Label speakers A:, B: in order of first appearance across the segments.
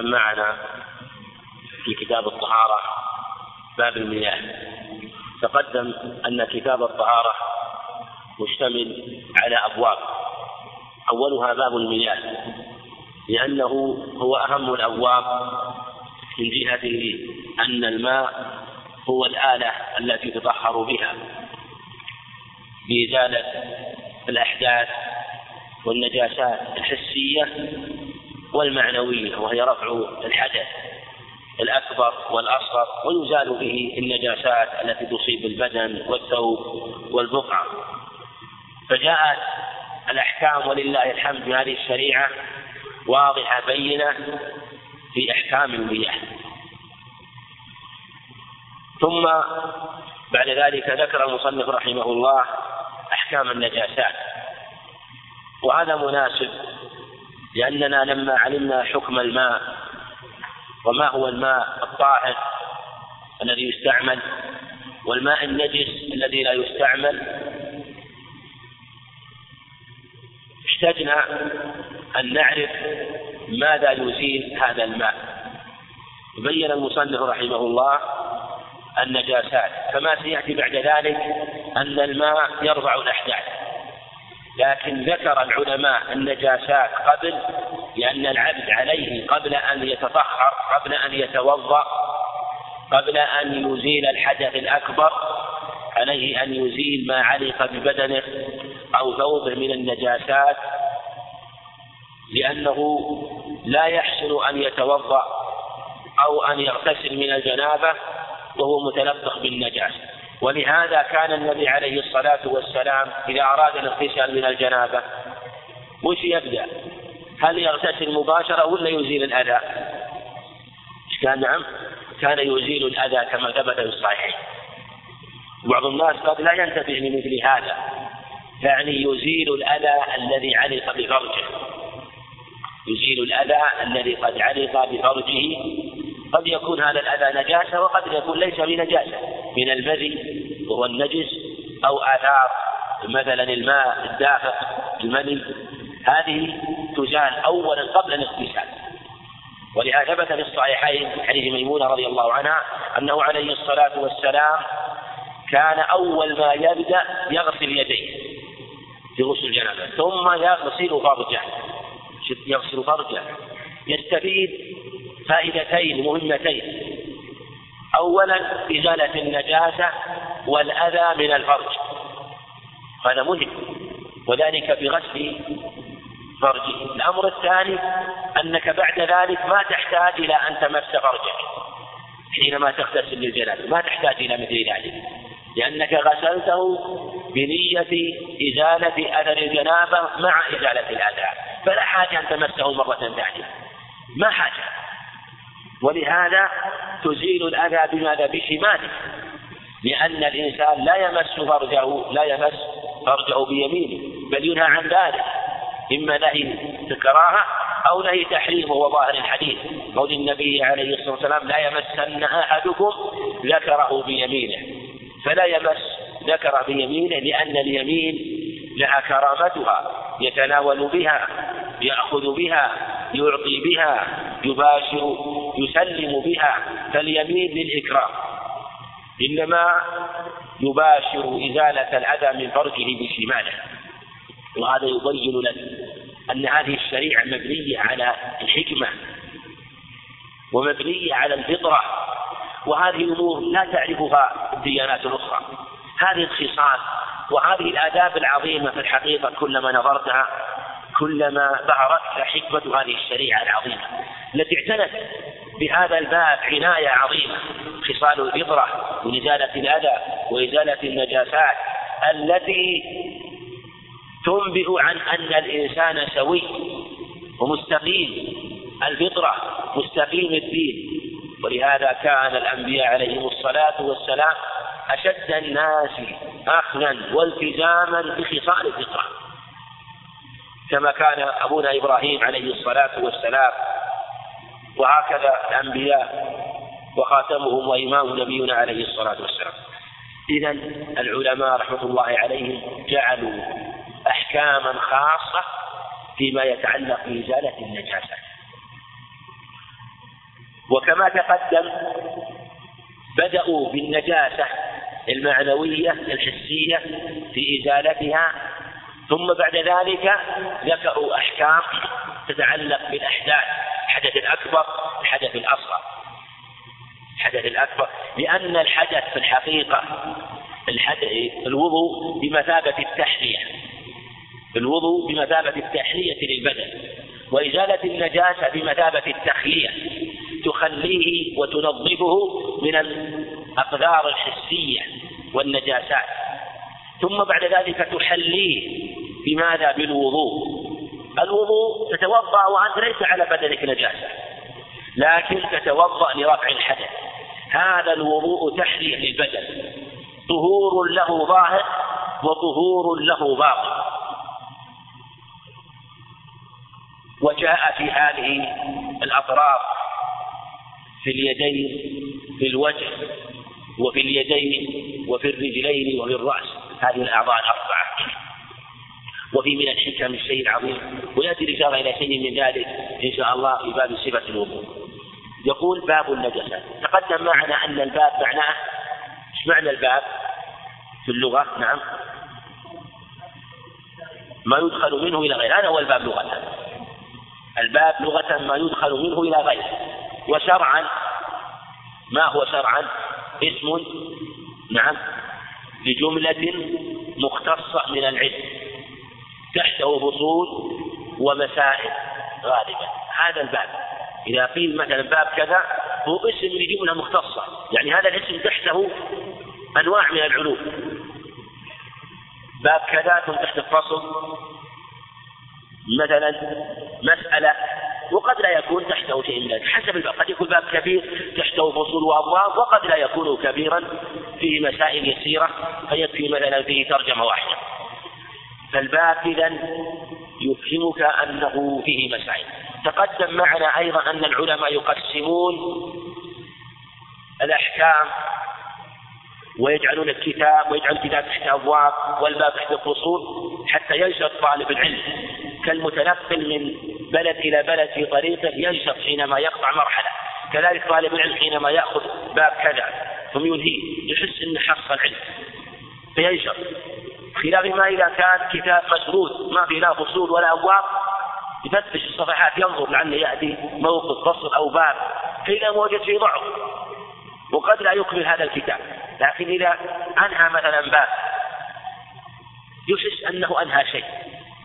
A: تقدم معنا في كتاب الطهارة باب المياه. تقدم أن كتاب الطهارة مشتمل على أبواب. أولها باب المياه لأنه هو أهم الأبواب من جهة أن الماء هو الآلة التي تطهر بها بإزالة الأحداث والنجاسات الحسية والمعنوية وهي رفع الحدث الأكبر والأصغر ويزال به النجاسات التي تصيب البدن والثوب والبقعة فجاءت الأحكام ولله الحمد في هذه الشريعة واضحة بينة في أحكام المياه. ثم بعد ذلك ذكر المصنف رحمه الله أحكام النجاسات. وهذا مناسب لأننا لما علمنا حكم الماء وما هو الماء الطاهر الذي يستعمل والماء النجس الذي لا يستعمل احتجنا أن نعرف ماذا يزيل هذا الماء. بين المصنف رحمه الله النجاسات كما سيأتي بعد ذلك أن الماء يرفع الأحداث. لكن ذكر العلماء النجاسات قبل لأن العبد عليه قبل أن يتطهر قبل أن يتوضأ قبل أن يزيل الحدث الأكبر عليه أن يزيل ما علق ببدنه أو ثوبه من النجاسات لأنه لا يحسن أن يتوضأ أو أن يغتسل من الجنابة وهو متلطخ بالنجاسة. ولهذا كان النبي عليه الصلاة والسلام إذا أراد الاغتسال من الجنابة وش يبدأ؟ هل يغتسل مباشرة ولا يزيل الأذى؟ كان نعم كان يزيل الأذى كما ثبت في الصحيحين بعض الناس قد لا ينتبه لمثل هذا يعني يزيل الأذى الذي علق بفرجه يزيل الأذى الذي قد علق بفرجه قد يكون هذا الأذى نجاسة وقد يكون ليس بنجاسة. من المذي وهو النجس أو آثار مثلا الماء الدافق المني. هذه تزال أولا قبل الاغتسال. ولهذا ثبت في الصحيحين حديث ميمونة رضي الله عنها أنه عليه الصلاة والسلام كان أول ما يبدأ يغسل يديه في غسل الجنابة ثم يغسل فرجه يغسل فرجه يستفيد فائدتين مهمتين. أولا إزالة النجاسة والأذى من الفرج. هذا مهم وذلك بغسل فرجه الأمر الثاني أنك بعد ذلك ما تحتاج إلى أن تمس فرجك حينما تغتسل للجنابة ما تحتاج إلى مثل ذلك لأنك غسلته بنية إزالة أثر الجنابة مع إزالة الأذى. فلا حاجة أن تمسه مرة ثانية. ما حاجة؟ ولهذا تزيل الأذى بماذا؟ بشمالك لأن الإنسان لا يمس فرجه لا يمس فرجه بيمينه بل ينهى عن ذلك. إما نهي الكراهة أو نهي تحريم وهو ظاهر الحديث. قول النبي عليه الصلاة والسلام لا يمسن أحدكم ذكره بيمينه. فلا يمس ذكر بيمينه لأن اليمين لها كرامتها يتناول بها يأخذ بها يعطي بها يباشر يسلم بها. فاليمين للإكرام. إنما يباشر إزالة الأذى من فرجه بشماله. وهذا يبين لك أن هذه الشريعة مبنية على الحكمة ومبنية على الفطرة. وهذه الأمور لا تعرفها الديانات الأخرى هذه الخصال وهذه الآداب العظيمة في الحقيقة كلما نظرتها كلما ظهرت حكمة هذه الشريعة العظيمة. التي اعتنت بهذا الباب عناية عظيمة. خصال الفطرة وإزالة الأذى وإزالة النجاسات التي تنبئ عن أن الإنسان سوي ومستقيم. الفطرة مستقيم الدين. ولهذا كان الأنبياء عليهم الصلاة والسلام أشد الناس أخذا والتزاما بخصال الفطرة. كما كان أبونا إبراهيم عليه الصلاة والسلام. وهكذا الأنبياء وخاتمهم وإمام نبينا عليه الصلاة والسلام. إذا العلماء رحمة الله عليهم جعلوا أحكاما خاصة فيما يتعلق بإزالة النجاسة. وكما تقدم بدأوا بالنجاسة المعنوية الحسية في إزالتها ثم بعد ذلك ذكروا أحكام تتعلق بالأحداث الحدث الأكبر الحدث الأصغر. الحدث الأكبر لأن الحدث في الحقيقة الحدث الوضوء بمثابة التحلية. الوضوء بمثابة التحلية للبدن. وإزالة النجاسة بمثابة التخلية. تخليه وتنظفه من الأقدار الحسية والنجاسات. ثم بعد ذلك تحليه. بماذا؟ بالوضوء؟ الوضوء تتوضأ وأنت ليس على بدنك نجاسة لكن تتوضأ لرفع الحدث. هذا الوضوء تحلية للبدن. طهور له ظاهر وطهور له باطن. وجاء في هذه الأطراف في اليدين في الوجه وفي اليدين وفي الرجلين وفي الرأس. هذه الأعضاء الأربعة. وفي من الحكم الشيء العظيم ويأتي الإشارة إلى شيء من ذلك إن شاء الله في باب صفة الوضوء. يقول باب النجسة تقدم معنا أن الباب معناه إيش معنى الباب؟ في اللغة نعم. ما يدخل منه إلى غيره هذا هو الباب لغة. الباب لغة ما يدخل منه إلى غيره وشرعا ما هو شرعا؟ اسم نعم لجملة مختصة من العلم. تحته فصول ومسائل غالبا. هذا الباب. إذا قيل مثلا باب كذا هو اسم لجملة مختصة يعني هذا الاسم تحته أنواع من العلوم. باب كذا ثم تحت الفصل. مثلا مسألة وقد لا يكون تحته شيء من ذلك. حسب الباب. قد يكون باب كبير تحته فصول وأبواب وقد لا يكون كبيرا. فيه مسائل يسيرة فيكفي مثلا فيه ترجمة واحدة. فالباب اذا يفهمك أنه فيه مسائل. تقدم معنا أيضا أن العلماء يقسمون الأحكام ويجعلون الكتاب ويجعل الكتاب تحت أبواب والباب تحت الفصول حتى ينشط طالب العلم. كالمتنقل من بلد إلى بلد في طريقه ينشط حينما يقطع مرحلة. كذلك طالب العلم حينما يأخذ باب كذا ثم ينهيه يحس أنه حصل علم فينشط. خلاف ما إذا كان كتاب مسرود ما في لا فصول ولا أبواب يفتش الصفحات ينظر لعله يأتي موقف فصل أو باب فإذا وجد فيه ضعف وقد لا يكمل هذا الكتاب. لكن إذا أنهى مثلا باب يحس أنه أنهى شيء.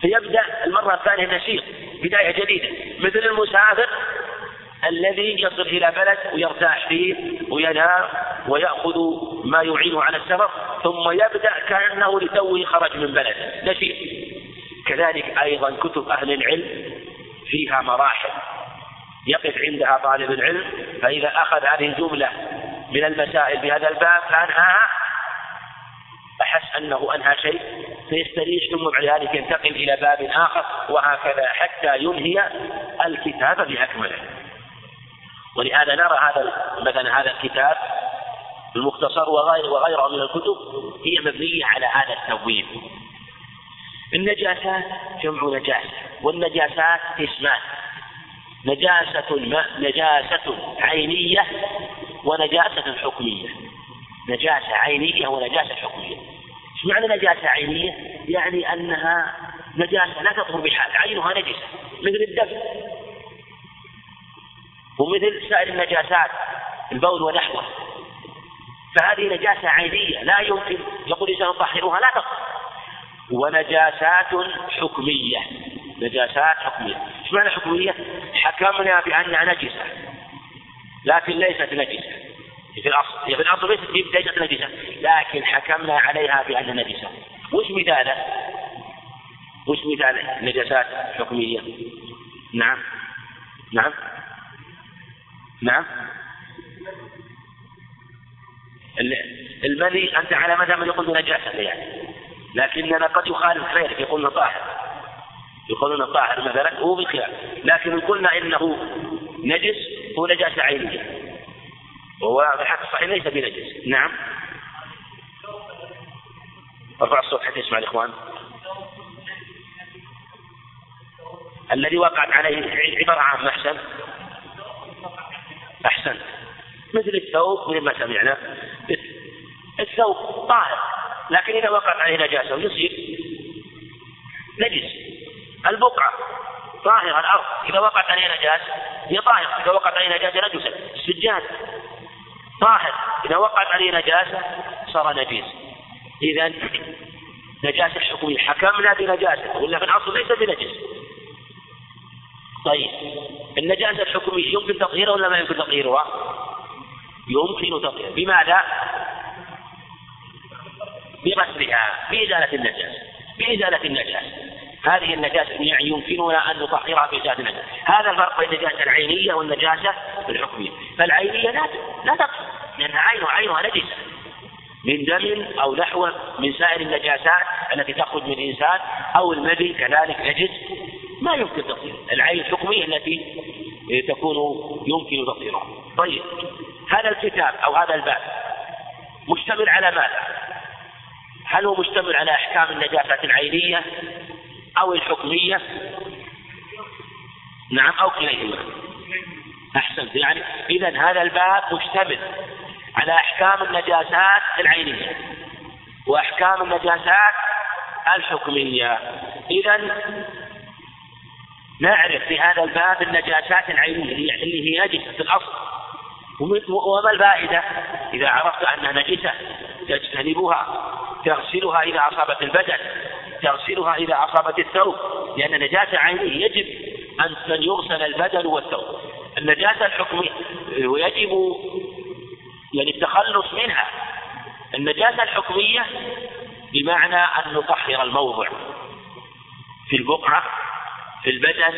A: فيبدأ المرة الثانية نشيط بداية جديدة. مثل المسافر الذي يصل إلى بلد ويرتاح فيه وينام ويأخذ ما يعينه على السفر ثم يبدأ كأنه لتوه خرج من بلد نشيط كذلك أيضا كتب أهل العلم فيها مراحل. يقف عندها طالب العلم فإذا أخذ هذه الجملة من المسائل في هذا الباب فأنهاها أحس أنه أنهى شيء. فيستريح ثم بعد ذلك ينتقل إلى باب آخر وهكذا حتى ينهي الكتاب بأكمله. ولهذا نرى هذا مثلا هذا الكتاب المختصر وغيره وغيره من الكتب هي مبنية على هذا التبويب النجاسات جمع نجاسة والنجاسات اسمان نجاسة الماء نجاسة عينية ونجاسة حكمية. نجاسة عينية ونجاسة حكمية. إيش معنى نجاسة عينية؟ يعني أنها نجاسة لا تطهر بحال عينها نجسة مثل الدم. ومثل سائر النجاسات البول ونحوه فهذه نجاسة عينية لا يمكن يقول الإنسان طهرها لا تطهر ونجاسات حكمية. نجاسات حكمية. إيش معنى حكمية؟ حكمنا بأنها نجسة. لكن ليست نجسة. في الأصل هي في الأصل ليست ليست نجسة. لكن حكمنا عليها بأنها نجسة. وش مثاله؟ وش مثال نجاسات حكمية؟ نعم. نعم. نعم. المني أنت على مذهب من يقول نجاسة يعني؟ لكننا قد يخالف غيرك يقولون طاهر. يقولون طاهر مثلا هو بالخلاف لكن إن قلنا إنه نجس هو نجاسة عينية. وهو في الحق الصحيح ليس بنجس. نعم. ارفع الصوت حتى يسمع الإخوان. الذي وقعت عليه عبارة عامة أحسن. أحسن مثل الثوب مثل ما سمعنا. الثوب طاهر لكن إذا وقعت عليه نجاسة يصير نجس. البقعة طاهرة الأرض إذا وقعت عليه نجاسة هي طاهرة إذا وقعت عليه نجاسة نجسة السجاد طاهر إذا وقعت عليه نجاسة صار نجيس إذا نجاسة حكمية حكمنا بنجاسة ولا في الأصل ليس بنجس. طيب النجاسة الحكمية يمكن تطهيرها ولا ما يمكن تطهيرها؟ يمكن تطهيرها بماذا؟ بغسلها بإزالة النجاسة بإزالة النجاسة هذه النجاسة يعني يمكننا أن نطهرها بإزالة النجاسة هذا الفرق بين النجاسة العينية والنجاسة الحكمية. فالعينية لا لا تطهر لأنها عينها عينها نجسة. من دم أو نحوه من سائر النجاسات التي تخرج من الإنسان أو المدي كذلك نجس ما يمكن تطهيره العين الحكمية التي تكون يمكن تطهيرها طيب هذا الكتاب أو هذا الباب مشتمل على ماذا؟ هل هو مشتمل على أحكام النجاسات العينية أو الحكمية؟ نعم أو كليهما. أحسنت. يعني إذا هذا الباب مشتمل على أحكام النجاسات العينية وأحكام النجاسات الحكمية. إذا نعرف في هذا الباب النجاسات العينية اللي هي نجسة في الأصل. وما الفائدة؟ إذا عرفت أنها نجسة تجتنبها تغسلها إذا أصابت البدن تغسلها إذا أصابت الثوب. لأن نجاسة عينية يجب أن يغسل البدن والثوب. النجاسة الحكمية ويجب يعني التخلص منها. النجاسة الحكمية بمعنى أن نطهر الموضع في البقعة في البدن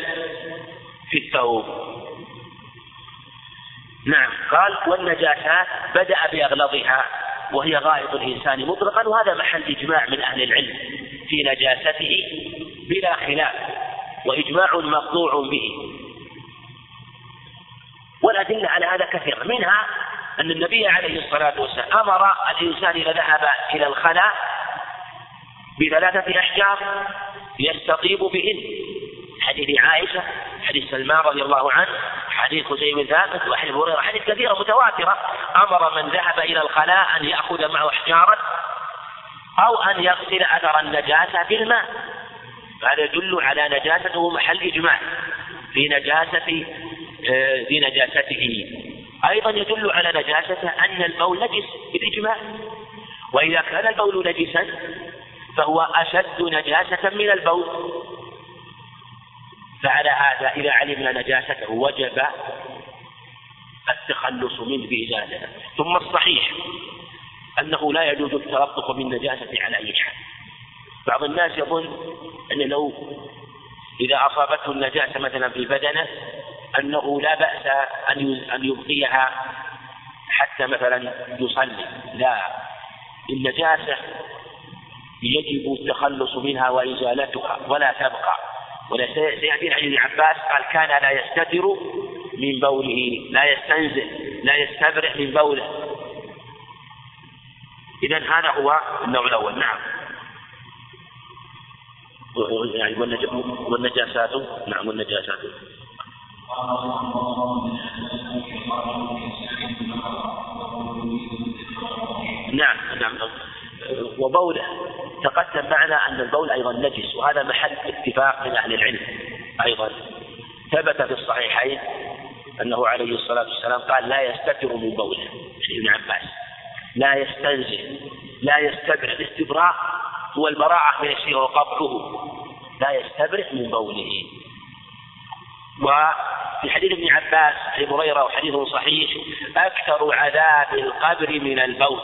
A: في الثوب. نعم قال والنجاسات بدأ بأغلظها وهي غائط الإنسان مطلقا وهذا محل إجماع من أهل العلم في نجاسته بلا خلاف وإجماع مقطوع به. والأدلة على هذا كثيرة منها أن النبي عليه الصلاة والسلام أمر الإنسان إذا ذهب إلى الخلاء بثلاثة أحجار يستطيب بهن. حديث عائشة حديث سلمان رضي الله عنه حديث خزيم بن ثابت وحديث هريرة حديث كثيرة متواترة. أمر من ذهب إلى الخلاء أن يأخذ معه أحجارا أو أن يغسل أثر النجاسة بالماء هذا يدل على نجاسته محل إجماع في نجاسة آه، في نجاسته. أيضا يدل على نجاسته أن البول نجس بالإجماع وإذا كان البول نجسا فهو أشد نجاسة من البول. فعلى هذا إذا علمنا نجاسته وجب التخلص منه بإزالته ثم الصحيح أنه لا يجوز التلطف بالنجاسة على أي حال. بعض الناس يظن أن لو إذا أصابته النجاسة مثلا في بدنه أنه لا بأس أن أن يبقيها حتى مثلا يصلي. لا. النجاسة يجب التخلص منها وإزالتها ولا تبقى. وسيأتي عن ابن عباس قال كان لا يستتر من بوله لا يستنزل لا يستبرح من بوله. إذا هذا هو النوع الأول. نعم. يعني والنجاسات؟ نعم والنجاسات. نعم نعم. وبوله. تقدم معنا أن البول أيضا نجس وهذا محل اتفاق من أهل العلم أيضا. ثبت في الصحيحين أنه عليه الصلاة والسلام قال لا يستتر من بوله ابن عباس. لا يستنزل لا يستبرئ. الاستبراء هو البراءة من الشيء وقبحه. لا يستبرئ من بوله. وفي حديث ابن عباس عن هريرة وحديث صحيح أكثر عذاب القبر من البول.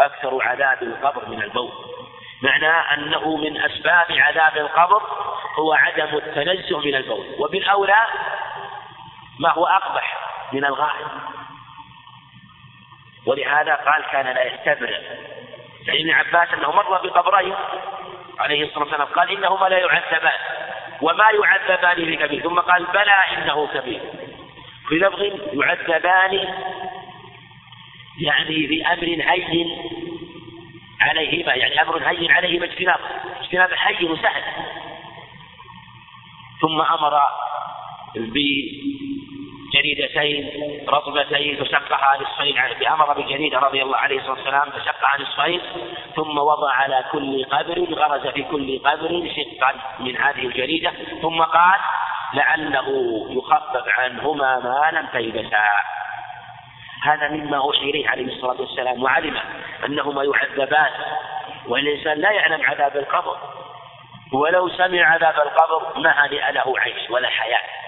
A: أكثر عذاب القبر من البول معنى أنه من أسباب عذاب القبر هو عدم التنزه من البول وبالأولى ما هو أقبح من الغائب. ولهذا قال كان لا يستبرئ. عن ابن عباس أنه مر بقبرين. عليه الصلاة والسلام قال إنهما لا يعذبان وما يعذبان بكبير ثم قال بلى إنه كبير. في لفظ يعذبان يعني بأمر هين عليهما يعني أمر هين عليهما اجتناب اجتناب حي وسهل. ثم أمر بجريدتين رطبتين فشقها نصفين أمر بجريدة رضي الله عليه الصلاة والسلام فشقها نصفين ثم وضع على كل قبر غرز في كل قبر شقا من هذه الجريدة ثم قال لعله يخفف عنهما ما لم تيبسا هذا مما أوحي إليه عليه الصلاة والسلام وعلم أنهما يعذبان والإنسان لا يعلم عذاب القبر. ولو سمع عذاب القبر ما هنئ له عيش ولا حياة.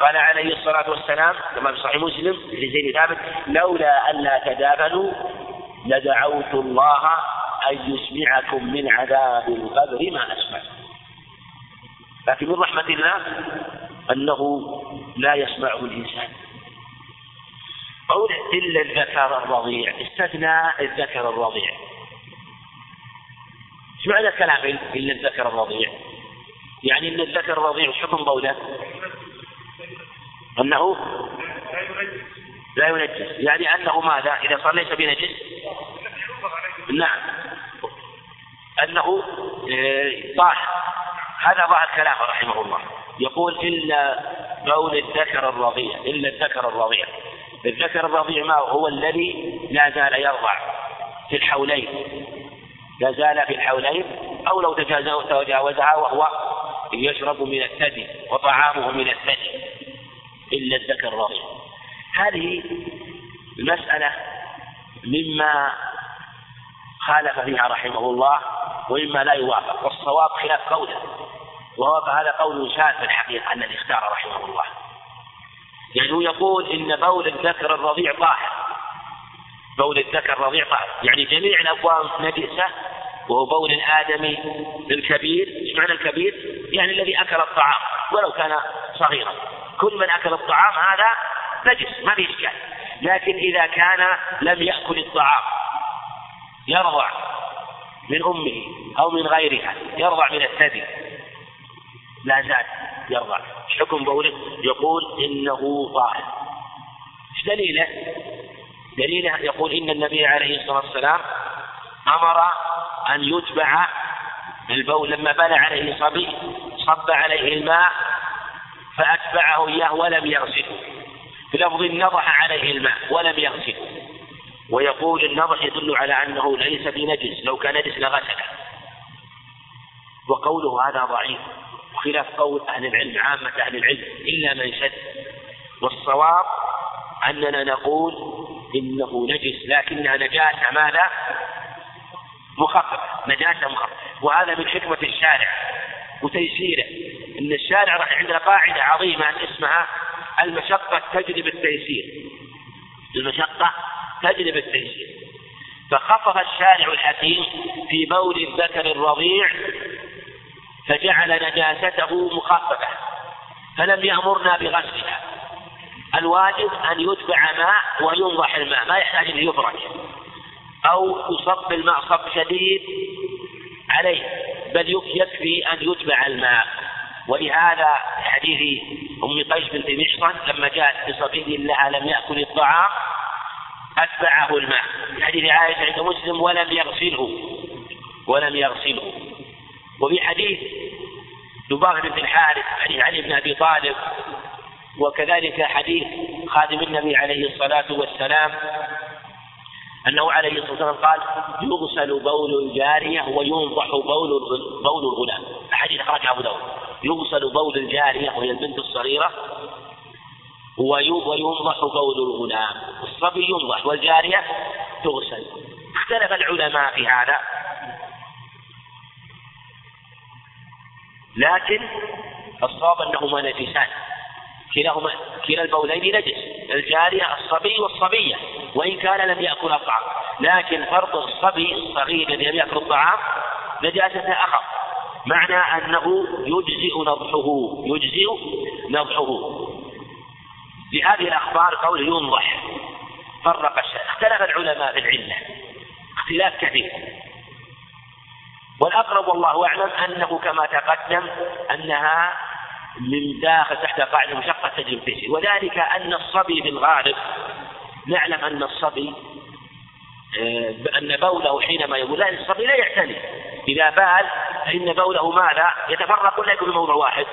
A: قال عليه الصلاة والسلام كما في صحيح مسلم لزيد ثابت لولا ألا تدابنوا لدعوت الله أن يسمعكم من عذاب القبر ما أسمع لكن من رحمة الله أنه لا يسمعه الإنسان. قول إلا الذكر الرضيع استثنى الذكر الرضيع. إيش معنى الكلام إلا الذكر الرضيع؟ يعني أن الذكر الرضيع حكم قوله أنه لا ينجس. يعني أنه ماذا؟ إذا صار ليس بنجس؟ نعم. أنه طاهر هذا ظاهر كلامه رحمه الله. يقول إلا بول الذكر الرضيع إلا الذكر الرضيع. الذكر الرضيع ما هو الذي لا زال يرضع في الحولين. لا زال في الحولين أو لو تجاوزها وهو يشرب من الثدي وطعامه من الثدي. إلا الذكر الرضيع. هذه المسألة مما خالف فيها رحمه الله ومما لا يوافق. والصواب خلاف قوله. وهو فهذا قول شاذ في الحقيقة الذي اختار رحمه الله. يعني هو يقول إن بول الذكر الرضيع طاهر. بول الذكر الرضيع طاهر. يعني جميع الأبواب نجسة وهو بول الآدمي الكبير. إيش معنى الكبير؟ يعني الذي أكل الطعام ولو كان صغيرا. كل من أكل الطعام هذا نجس ما في إشكال. لكن إذا كان لم يأكل الطعام يرضع من أمه أو من غيرها يرضع من الثدي. لا زال يرضع حكم بوله يقول إنه طاهر دليله؟ دليله يقول إن النبي عليه الصلاة والسلام أمر أن يتبع البول. لما بنى عليه صبي صب عليه الماء فأتبعه إياه ولم يغسله. في لفظ نضح عليه الماء ولم يغسله. ويقول النضح يدل على أنه ليس بنجس لو كان نجس لغسله. وقوله هذا ضعيف. وخلاف قول أهل العلم عامة أهل العلم إلا من شد. والصواب أننا نقول إنه نجس لكنها نجاسة. ماذا؟ مخففة نجاسة مخففة. وهذا من حكمة الشارع وتيسيره إن الشارع راح عندنا قاعدة عظيمة اسمها المشقة تجلب التيسير المشقة تجلب التيسير فخفف الشارع الحكيم في بول الذكر الرضيع فجعل نجاسته مخففة فلم يأمرنا بغسلها. الواجب أن يتبع ماء وينضح الماء ما يحتاج ان يفرج أو يصب الماء صب شديد عليه بل يكفي أن يتبع الماء. ولهذا حديث أم قيس بنت محصن لما جاءت بصبي لها لم يأكل الطعام أتبعه الماء. حديث عائشة عند مسلم ولم يغسله ولم يغسله. وفي حديث دباغ بن الحارث حديث علي بن أبي طالب وكذلك حديث خادم النبي عليه الصلاة والسلام أنه عليه الصلاة والسلام قال يغسل بول الجارية وينضح بول بول الغلام. أحاديث أخرجها أبو داود. يغسل بول الجارية وهي البنت الصغيرة وينضح بول الغلام. الصبي ينضح والجارية تغسل. اختلف العلماء في هذا. لكن الصواب أنهما نجسان. كلاهما كلا البولين نجس الجارية الصبي والصبية وإن كان لم يأكل الطعام. لكن فرض الصبي الصغير الذي لم يأكل الطعام نجاسة أخف معنى أنه يجزئ نضحه يجزئ نضحه. في هذه الأخبار قول ينضح. فرق الشيء اختلف العلماء في العلة. اختلاف كثير. والأقرب والله أعلم أنه كما تقدم أنها من داخل تحت قاعدة مشقة تجري التيسير وذلك أن الصبي بالغالب نعلم أن الصبي آه، أن بوله حينما يقول لا الصبي لا يعتني. إذا بال فإن بوله ماذا؟ يتفرق ولا يكون في موضع واحد؟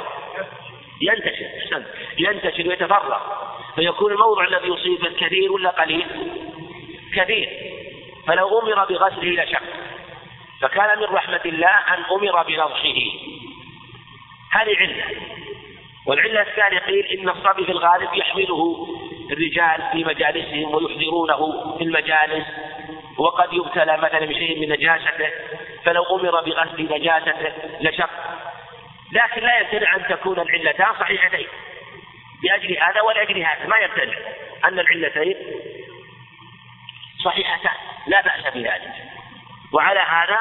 A: ينتشر ينتشر ويتفرق. فيكون الموضع الذي يصيب كثير ولا قليل؟ كثير. فلو أمر بغسله لشق فكان من رحمة الله أن أمر بنضحه هذه علة. والعلة الثانية قيل إن الصبي في الغالب يحمله الرجال في مجالسهم ويحضرونه في المجالس وقد يبتلى مثلا بشيء من نجاسته فلو أمر بغسل نجاسته لشق. لكن لا يمتنع أن تكون العلتان صحيحتين. لأجل هذا ولأجل هذا. ما يمتنع أن العلتين صحيحتان. لا بأس بذلك. وعلى هذا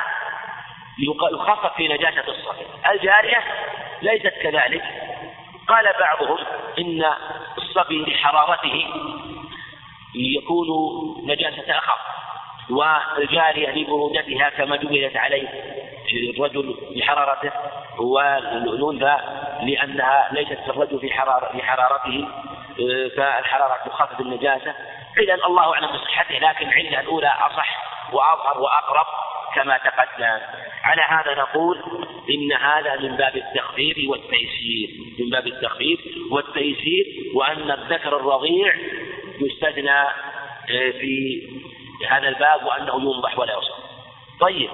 A: يخفف في نجاسة الصبي الجارية ليست كذلك. قال بعضهم إن الصبي لحرارته يكون نجاسة أخف والجارية لبرودتها كما جبلت عليه الرجل لحرارته والأنثى لأنها ليست كالرجل في حرارة لحرارته فالحرارة تخفف النجاسة. إذا الله أعلم بصحته لكن العلة الأولى أصح. وأظهر وأقرب كما تقدم. على هذا نقول إن هذا من باب التخفيف والتيسير. من باب التخفيف والتيسير وأن الذكر الرضيع يستثنى آه، في هذا الباب وأنه ينضح ولا يصل طيب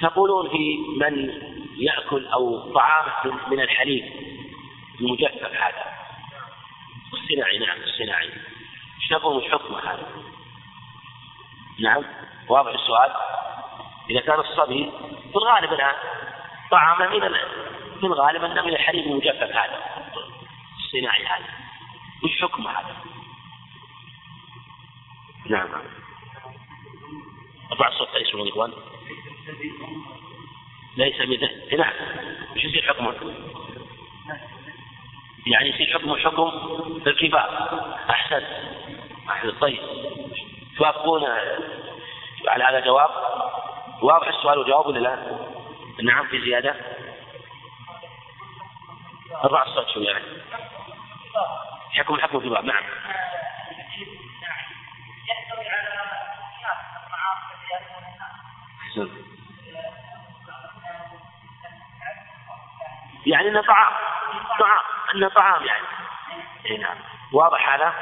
A: تقولون في من يأكل أو طعام من الحليب؟ المجفف هذا. الصناعي نعم الصناعي. إيش تقولون؟ وش حكمه هذا؟ نعم. واضح السؤال؟ إذا كان الصبي في الغالب الآن طعامه من في الغالب أنه من الحليب المجفف هذا الصناعي هذا. وش حكمه هذا؟ نعم. أربع الصوت ليس من الإخوان؟ ليس مثل نعم. وش يصير حكمه؟ يعني يصير حكمه حكم الكبار أحسن أحسن. طيب. توافقون على هذا الجواب واضح السؤال وجواب ولا لا؟ نعم في زيادة. ارفع الصوت شوي يعني. حكم حكم الكبار نعم. يعني إنه طعام. طعام. إنه طعام يعني. اي نعم. واضح هذا؟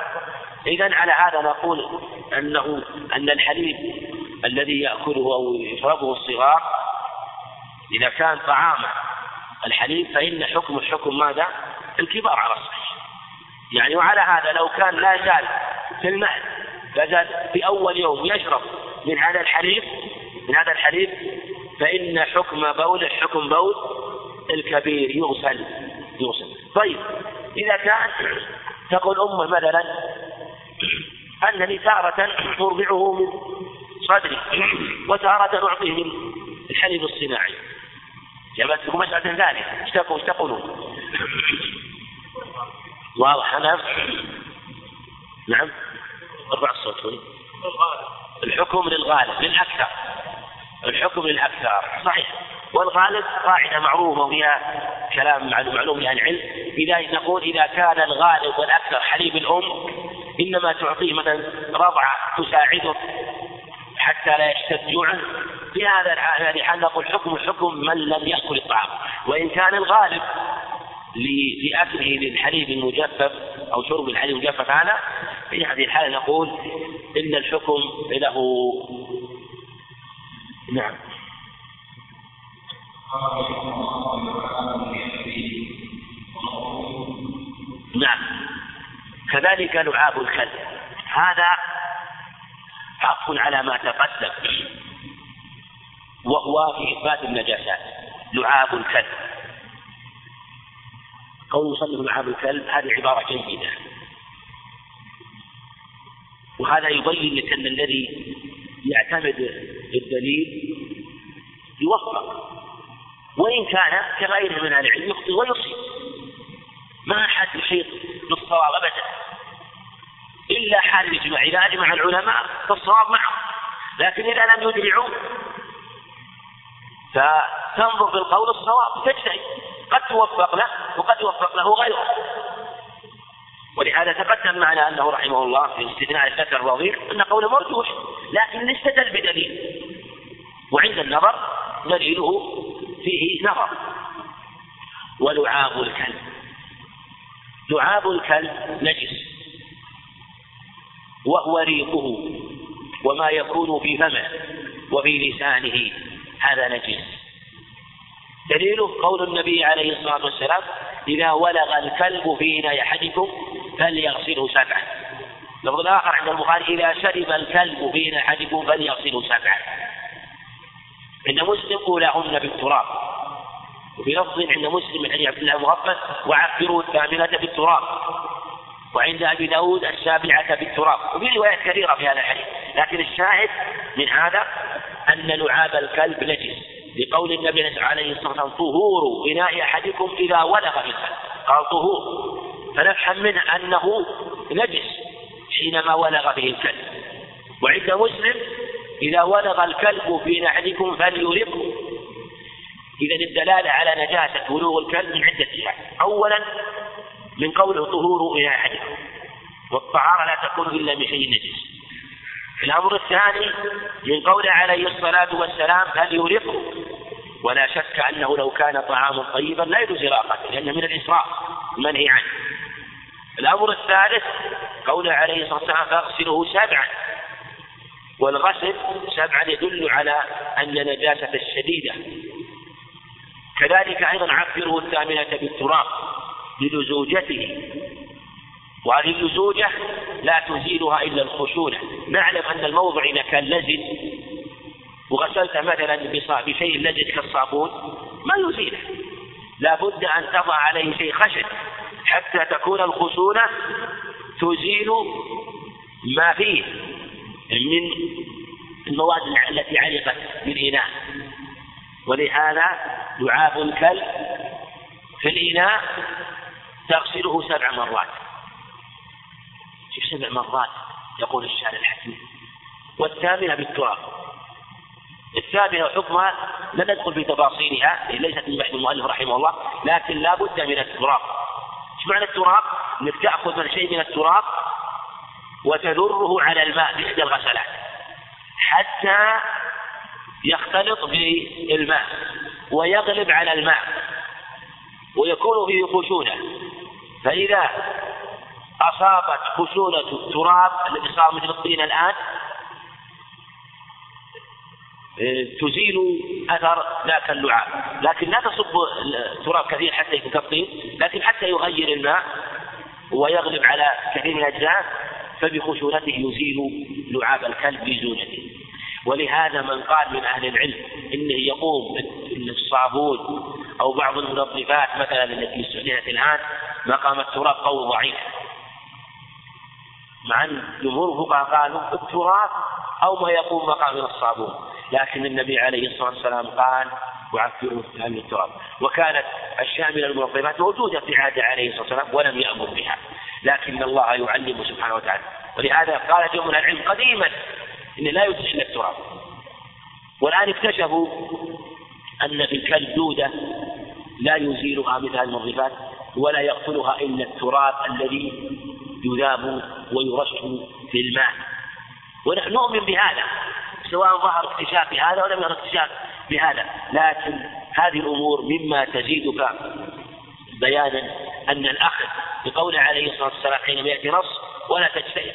A: إذا على هذا نقول أنه أن الحليب الذي يأكله أو يشربه الصغار إذا كان طعاما الحليب فإن حكم الحكم ماذا؟ الكبار على الصحيح. يعني وعلى هذا لو كان لا زال في المهد لا زال في أول يوم يشرب من هذا الحليب من هذا الحليب فإن حكم بول حكم بول الكبير يغسل يغسل. طيب إذا كان تقول أمه مثلا أنني تارة أرضعه من صدري وتارة أعطيه من الحليب الصناعي. جابت لكم مسألة ثانية. إيش تقولون؟ واضح أنا نعم. أرفع الصوت الحكم للغالب للأكثر. الحكم للأكثر. صحيح. والغالب قاعدة معروفة وفيها كلام معلوم لأهل العلم إذا نقول إذا كان الغالب والأكثر حليب الأم إنما تعطيه مثلا رضعة تساعده حتى لا يشتد جوعا. في هذا هذه الحال نقول حكم حكم من لم يأكل الطعام. وإن كان الغالب لأكله للحليب المجفف أو شرب الحليب المجفف هذا في هذه الحالة نقول إن الحكم له نعم. نعم. كذلك لعاب الكلب. هذا عطف على ما تقدم وهو في إثبات النجاسات. لعاب الكلب. قول مصنف لعاب الكلب هذه عبارة جيدة. وهذا يبين لك أن الذي يعتمد الدليل يوفق. وإن كان كغيره من أهل العلم يخطئ ويصيب. ما أحد يحيط بالصواب أبدا. إلا حال الإجماع. إذا أجمع العلماء فالصواب معه. لكن إذا لم يدرعوا فتنظر في القول الصواب. تجتهد. قد توفق له وقد يوفق له غيره. ولهذا تقدم معنا أنه رحمه الله في استثناء الذكر الرضيع أن قوله مرجوح. لكن استدل بدليل. وعند النظر دليله فيه نظر. ولعاب الكلب. لعاب الكلب نجس وهو ريقه وما يكون في فمه وفي لسانه هذا نجس. دليله قول النبي عليه الصلاة والسلام إذا ولغ الكلب في إناء أحدكم فليغسله سبعا لفظ الآخر عند البخاري إذا شرب الكلب في إناء أحدكم فليغسله سبعا عند مسلم أولاهن بالتراب. وفي لفظ عند مسلم من عبد الله المغفل وعفروا الثامنة بالتراب. وعند أبي داود السابعة بالتراب. وفي روايات كثيرة في هذا الحديث. لكن الشاهد من هذا أن لعاب الكلب نجس. لقول النبي عليه الصلاة والسلام طهور إناء أحدكم إذا ولغ في الكلب قال طهور. فنفهم منه أنه نجس حينما ولغ به الكلب. وعند مسلم إذا ولغ الكلب في أحدكم فليرقه إذا الدلالة على نجاسة ولوغ الكلب من عدة جهات أولا من قوله طهور إلى أحدكم. والطهارة لا تكون إلا من شيء نجس. الأمر الثاني من قوله عليه الصلاة والسلام فليرقه ولا شك أنه لو كان طعاما طيبا لا يجوز إراقته لأنه من الإسراف المنهي عنه. الأمر الثالث قوله عليه الصلاة والسلام فاغسله سبعا. والغسل سبعا يدل على أن نجاسة الشديدة كذلك أيضا عفره الثامنة بالتراب للزوجته وهذه اللزوجة لا تزيلها إلا الخشونة. نعلم أن الموضع إذا كان لزج وغسلت مثلا بشيء لزج كالصابون ما يزيله. لا بد أن تضع عليه شيء خشن. حتى تكون الخشونة تزيل ما فيه من المواد التي علقت بالإناء. ولهذا لعاب الكلب في الإناء تغسله سبع مرات. سبع مرات يقول الشارع الحكيم. والثامنة بالتراب. الثامنة حكمها لا ندخل في تفاصيلها ليست من بحث المؤلف رحمه الله لكن لا بد من التراب. إيش معنى التراب؟ إنك تأخذ شيء من التراب وتذره على الماء بإحدى الغسلات. حتى يختلط بالماء ويغلب على الماء ويكون فيه خشونة. فإذا أصابت خشونة التراب الذي صار مثل الطين الآن تزيل أثر ذاك اللعاب. لكن لا تصب التراب كثير حتى يكون كالطين لكن حتى يغير الماء ويغلب على كثير من الأجزاء فبخشونته يزيل لعاب الكلب بزونته ولهذا من قال من أهل العلم إنه يقوم بالصابون أو بعض المنظفات مثلا التي استخدمت الآن مقام التراب قول ضعيف. مع أن جمهور الفقهاء قالوا التراب أو ما يقوم مقام الصابون. لكن النبي عليه الصلاة والسلام قال وعفروا الثاني التراب. وكانت أشياء من المنظفات موجودة في عهد عليه الصلاة والسلام ولم يأمر بها. لكن الله يعلم سبحانه وتعالى. ولهذا قال جمهور العلم قديما إن لا يزيل إلا التراب. والآن اكتشفوا أن في الكلب دودة لا يزيلها مثل المنظفات ولا يقتلها إلا التراب الذي يذاب ويرش في الماء. ونحن نؤمن بهذا سواء ظهر اكتشاف بهذا ولم يظهر اكتشاف بهذا. لكن هذه الأمور مما تزيدك بيانا أن الأخذ بقول عليه الصلاة والسلام حينما يأتي نص ولا تجتهد.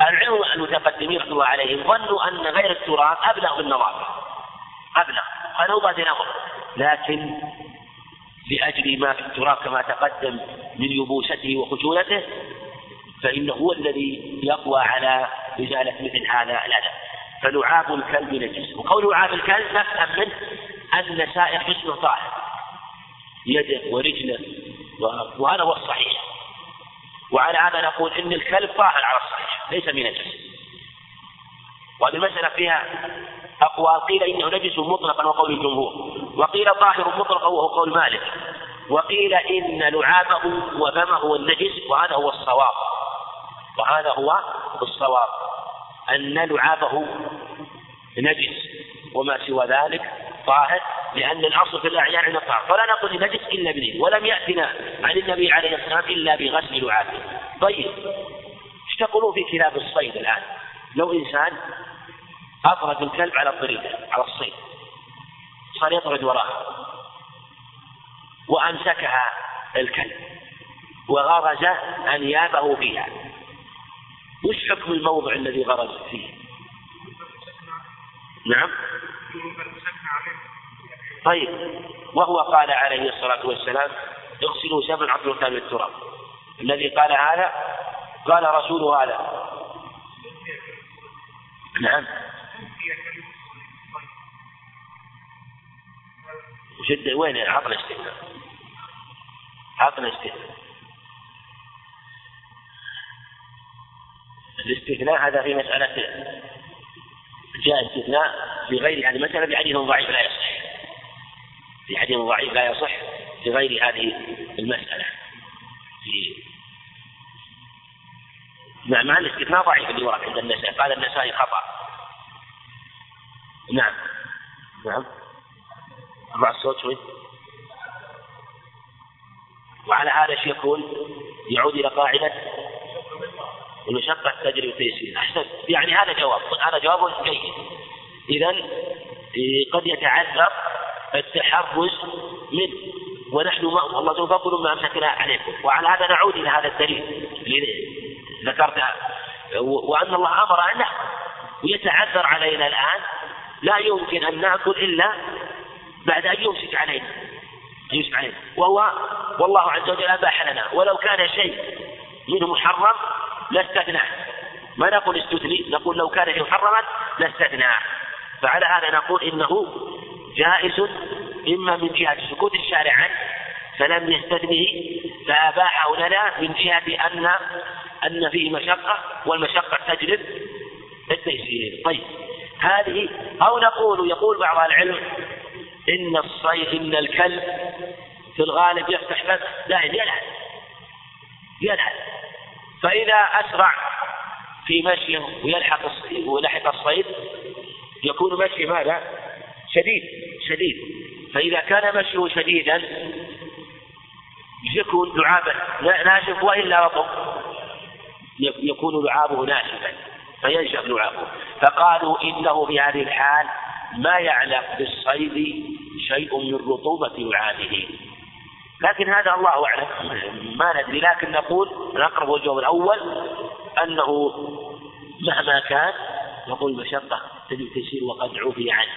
A: العلم المتقدمين رحمة الله عليهم ظنوا أن غير التراب أبلغ بالنظافة. أبلغ. هذا بعد نظر. لكن لأجل ما في التراب كما تقدم من يبوسته وخشونته فإنه هو الذي يقوى على إزالة مثل هذا الأذى فلعاب الكلب نجس. وقول لعاب الكلب نفهم منه أن سائر جسمه طاهر. يده ورجله وهذا هو الصحيح. وعلى هذا نقول إن الكلب طاهر على الصحيح ليس بنجس وهذه المسألة فيها أقوال قيل إنه نجس مطلقا وقول الجمهور وقيل طاهر مطلقا وهو قول مالك وقيل إن لعابه وفمه النجس وهذا هو الصواب. وهذا هو الصواب أن لعابه نجس وما سوى ذلك طاهر لأن الأصل في الأعيان عند الطهر فلا نقول نجس إلا بنين ولم يأتنا عن النبي عليه الصلاة والسلام إلا بغسل لعابه طيب إيش تقولون في كلاب الصيد الآن؟ لو إنسان أطرد الكلب على الطريق على الصيد صار يطرد وراها وأمسكها الكلب وغرز أنيابه فيها. وش حكم الموضع الذي غرز فيه؟ نعم. طيب وهو قال عليه الصلاة والسلام اغسلوا سبع عبد من التراب. الذي قال هذا قال رسول هذا. نعم. جد وين عقل استثناء عقل استثناء الاستثناء هذا في مسألة جاء استثناء في غير هذه المسألة بحديث ضعيف لا يصح. في حديث ضعيف لا يصح في غير هذه المسألة. في مع مع الاستثناء ضعيف اللي ورد عند النسائي قال النسائي خطأ. نعم. نعم. ارفع الصوت شوي. وعلى هذا إيش يكون؟ يعود إلى قاعدة المشقة تجري التيسير أحسن يعني هذا جواب. هذا جواب جيد. إذا قد يتعذر التحرز منه. ونحن ما الله تفضل ما أمسكنا عليكم. وعلى هذا نعود إلى هذا الدليل. اللي ذكرته وأن الله أمر أن نأكل ويتعذر علينا الآن. لا يمكن أن نأكل إلا بعد أن يمسك علينا. يمسك علينا. وهو والله عز وجل أباح لنا. ولو كان شيء منه محرم لاستثنى. ما نقول استثني؟ نقول لو كان محرما لاستثنى. فعلى هذا نقول إنه جائز إما من جهة سكوت الشارع عنه فلم يستثنه فأباحه لنا من جهة أن أن فيه مشقة والمشقة تجلب التيسير طيب هذه أو نقول يقول بعض العلم إن الصيد إن الكلب في الغالب يفتح بس لا يلعب يلعب فإذا أسرع في مشيه ويلحق ويلحق الصيد يكون مشي ماذا؟ شديد شديد. فإذا كان مشيه شديدا يكون لعابه ناشف وإلا رطب يكون لعابه ناشفا فينشف لعابه. فقالوا إنه في هذه الحال ما يعلق بالصيد شيء من رطوبة لعابه. لكن هذا الله أعلم. ما ندري لكن نقول الأقرب والجواب الأول أنه مهما كان نقول مشقة تجب تيسير وقد عفي عنه.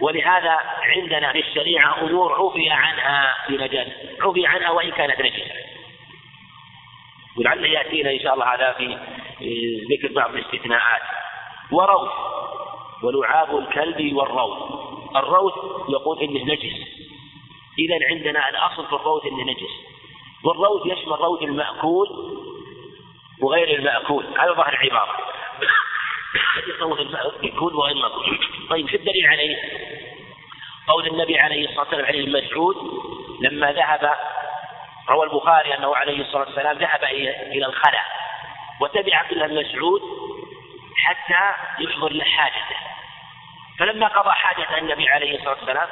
A: ولهذا عندنا في الشريعة أمور عفي عنها في مجال عفي عنها وإن كانت نجسة. ولعل يأتينا إن شاء الله هذا في ذكر بعض الاستثناءات. وروث ولعاب الكلب والروث. الروث يقول إنه نجس. إذا عندنا الأصل في الروث أنه نجس. والروث يشمل روث المأكول وغير المأكول. هذا ظاهر العبارة. روث المأكول وغير المأكول. طيب شو الدليل عليه؟ قول النبي عليه الصلاة والسلام عليه المسعود لما ذهب روى البخاري أنه عليه الصلاة والسلام ذهب إلى الخلاء وتبع عبد الله المسعود حتى يحضر له حاجته فلما قضى حاجة النبي عليه الصلاة والسلام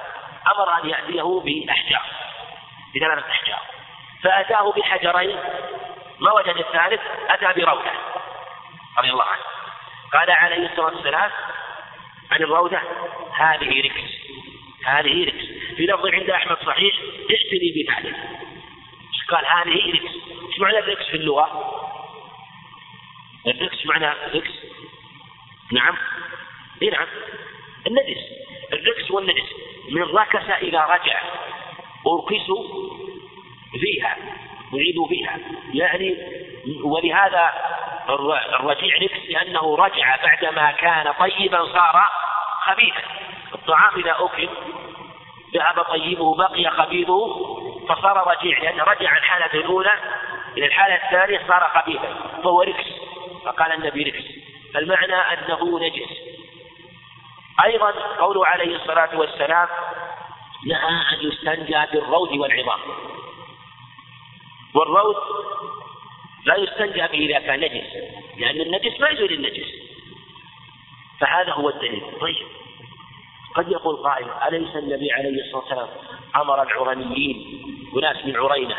A: أمر أن يأتيه بأحجار بثلاثة أحجار. فأتاه بحجرين ما وجد الثالث؟ أتى بروثة رضي الله عنه. قال عليه الصلاة والسلام عن الروثة هذه ركس هذه ركس. في لفظ عند أحمد صحيح ائتني بذلك قال؟ هذه ركس. إيش معنى الركس في اللغة؟ الركس معنى ركس. نعم. اي نعم. النجس. الركس والنجس. من ركس إذا رجع. أركسوا فيها أعيدوا فيها يعني ولهذا الرجيع نكس لأنه رجع بعدما كان طيبا صار خبيثا. الطعام إذا أكل ذهب طيبه بقي خبيثه فصار رجيع. لأنه رجع الحالة الأولى إلى الحالة الثانية صار خبيثا فهو ركس. فقال النبي ركس. فالمعنى أنه نجس. أيضا قوله عليه الصلاة والسلام نهى أن يستنجى بالروث والعظام. والروث لا يستنجى به إذا كان نجس لأن النجس ما يزول النجس. فهذا هو الدليل. طيب. قد يقول قائل أليس النبي عليه الصلاة والسلام أمر العرنيين وناس من عرينة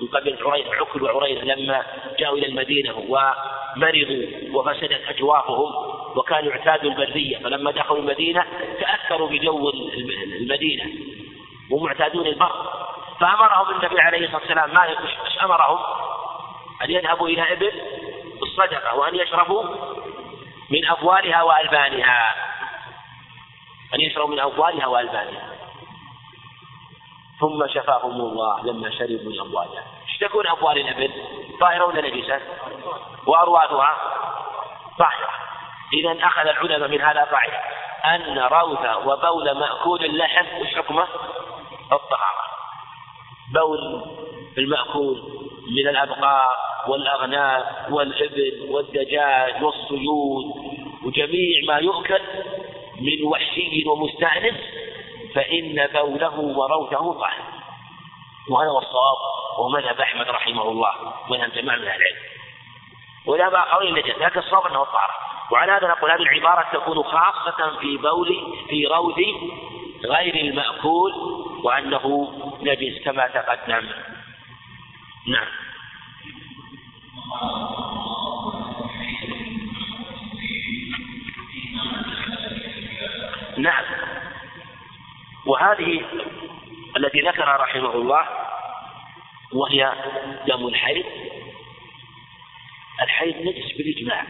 A: من قبل عرينة عكل وعرينة لما جاءوا إلى المدينة ومرضوا وفسدت أجوافهم وكانوا اعتادوا البرية. فلما دخلوا المدينة تأثروا بجو المدينة. ومعتادون البر. فأمرهم النبي عليه الصلاة والسلام ما أمرهم؟ أن يذهبوا إلى إبل بالصدقة وأن يشربوا من أبوالها وألبانها. أن يشربوا من أبوالها وألبانها. ثم شفاهم الله لما شربوا من إيش تكون أبوال الإبل؟ طاهرة ولا نجسة؟ وأرواثها طاهرة إذا أخذ العلماء من هذا قاعدة أن روث وبول مأكول اللحم وش حكمه؟ الطهارة بول المأكول من الأبقار والأغنام والإبل والدجاج والصيود وجميع ما يؤكل من وحشي ومستأنس فإن بوله وروثه طاهر وهذا هو الصواب وهو مذهب أحمد رحمه الله مذهب جماعة من أهل العلم. وذهب آخرين نجد لكن الصواب أنه طاهر وعلى هذا نقول هذه العبارة تكون خاصة في بول في روث غير المأكول وأنه نجس كما تقدم. نعم. نعم. وهذه التي ذكرها رحمه الله وهي دم الحيض. الحيض نجس بالإجماع.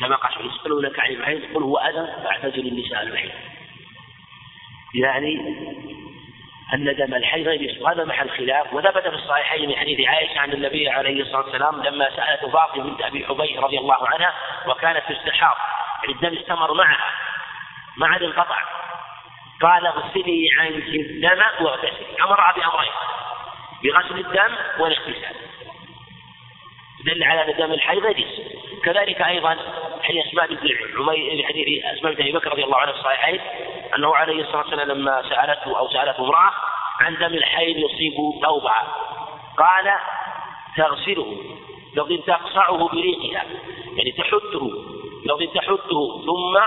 A: كما قال يسألونك عن الحيض قل هو أذى فاعتزل النساء المحيض يعني أن دم الحيض نجس وهذا محل خلاف. وثبت في الصحيحين من حديث عائشة عن النبي عليه الصلاة والسلام لما سألت فاطمة بنت أبي حبيش رضي الله عنها وكانت في استحاض يعني الدم استمر معها ما عاد انقطع قال اغسلي عنك الدم واغتسلي أمرها بأمرين بغسل الدم والاغتسال. دل على ان دم الحيض نجس كذلك أيضا حديث أسماء بنت عمير حديث أسماء بنت ابي بكر رضي الله عنه في الصحيحين أنه عليه الصلاة والسلام لما سألته أو سألته امرأة عن دم الحيض يصيب ثوبها. قال تغسله. لو تقصعه بريقها. يعني تحته لو تحته ثم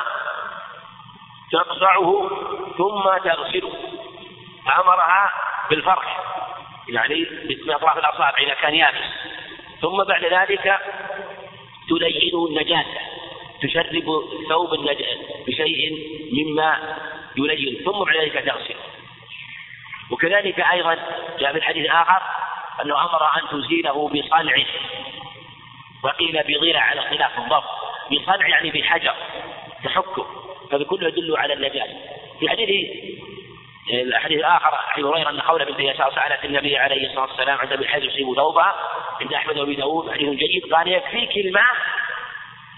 A: تقصعه ثم تغسله. أمرها بالفرح يعني بأطراف الأصابع إذا كان يابس. ثم بعد ذلك تلينه النجاسة تشرب ثوب بشيء مما يلين ثم بعد ذلك تغسله. وكذلك أيضا جاء في الحديث آخر أنه أمر أن تزيله بصنع وقيل بضلع على خلاف الضبط. بصنع يعني بحجر تحكه هذا كله يدل على النجاسة في حديث الحديث الآخر حديث هريرة أن خولة بنت يسار سألت النبي عليه الصلاة والسلام عند الحج يصيب ثوبها عند أحمد وأبي داود حديث جيد قال يكفيك الماء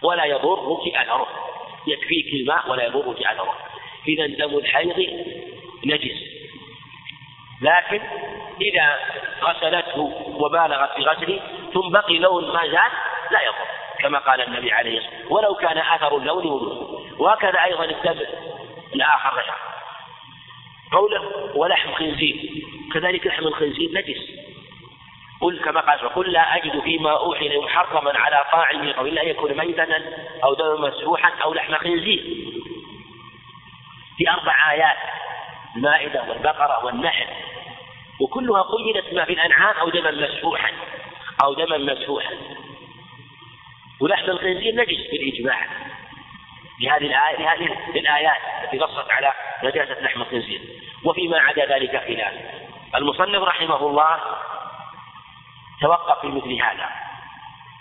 A: ولا يضرك أثره. يكفيك الماء ولا يضرك أثره. إذا دم الحيض نجس. لكن إذا غسلته وبالغت في غسله ثم بقي لون ما زال لا يضر. كما قال النبي عليه الصلاة والسلام ولو كان أثر اللون موجود وهكذا أيضا الدم الآخر غير قوله ولحم خنزير. كذلك لحم الخنزير نجس. قل كما قال قل لا أجد فيما أوحي محرما على طاعم إلا أن يكون ميتة أو دما مسروحا أو لحم خنزير. في أربع آيات المائدة والبقرة والنحل. وكلها قيدت ما في الأنعام أو دما مسفوحا أو دما مسفوحا ولحم الخنزير نجس بالإجماع لهذه الآية لهذه الآيات التي نصت على نجاسة لحم الخنزير. وفيما عدا ذلك خلاف. المصنف رحمه الله توقف في مثل هذا.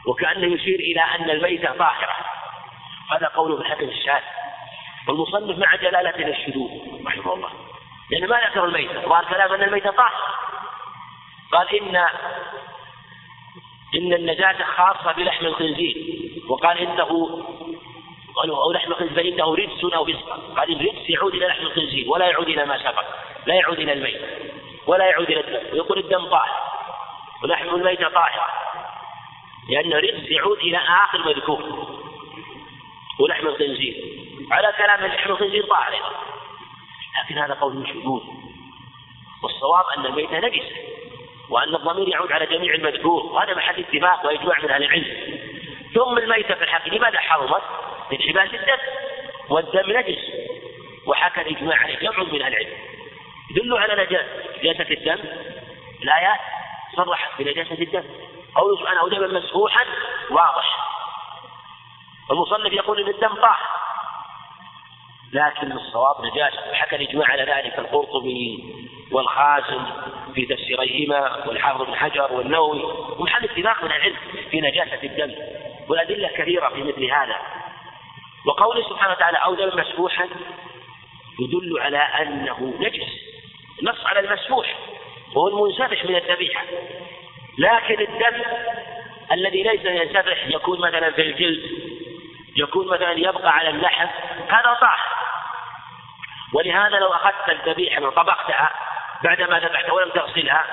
A: وكأنه يشير إلى أن الميتة طاهرة. هذا قول ابن حكم الشاذ. والمصنف مع جلالة الشذوذ رحمه الله. لأن ما ذكر الميتة. ظهر كلام أن الميتة طاهرة. قال إن إن النجاسة خاصة بلحم الخنزير. وقال إنه أو لحم الخنزير فإنه رجس أو فسق قال الرجس يعود إلى لحم الخنزير ولا يعود إلى ما سبق لا يعود إلى الميت ولا يعود إلى الدم. يقول الدم طاهر ولحم الميت طاهرة لأن الرجس يعود إلى آخر مذكور ولحم الخنزير. على كلام لحم الخنزير طاهر لكن هذا قول شذوذ والصواب أن الميت نجسة وأن الضمير يعود على جميع المذكور. وهذا محل اتفاق وإجماع من أهل العلم. ثم الميتة في الحق لماذا حرمت؟ من حباس الدم والدم نجس. وحكى الإجماع عليه. جمع من العلم. يدل على نجاسة الدم. الآيات صرحت بنجاسة الدم. قوله سبحانه أو دما مسفوحا واضح. المصنف يقول إن الدم طاهر لكن الصواب نجاسة وحكى الإجماع على ذلك القرطبي والخازن في تفسيريهما والحافظ بن حجر والنووي. ومحل اتفاق من العلم في نجاسة الدم والأدلة كثيرة في مثل هذا. وقوله سبحانه وتعالى أو دم مسفوحا يدل على أنه نجس. نص على المسفوح وهو المنسفح من الذبيحة. لكن الدم الذي ليس ينسفح يكون مثلا في الجلد يكون مثلا يبقى على اللحم هذا طاهر ولهذا لو أخذت الذبيحة وطبختها بعدما ذبحتها ولم تغسلها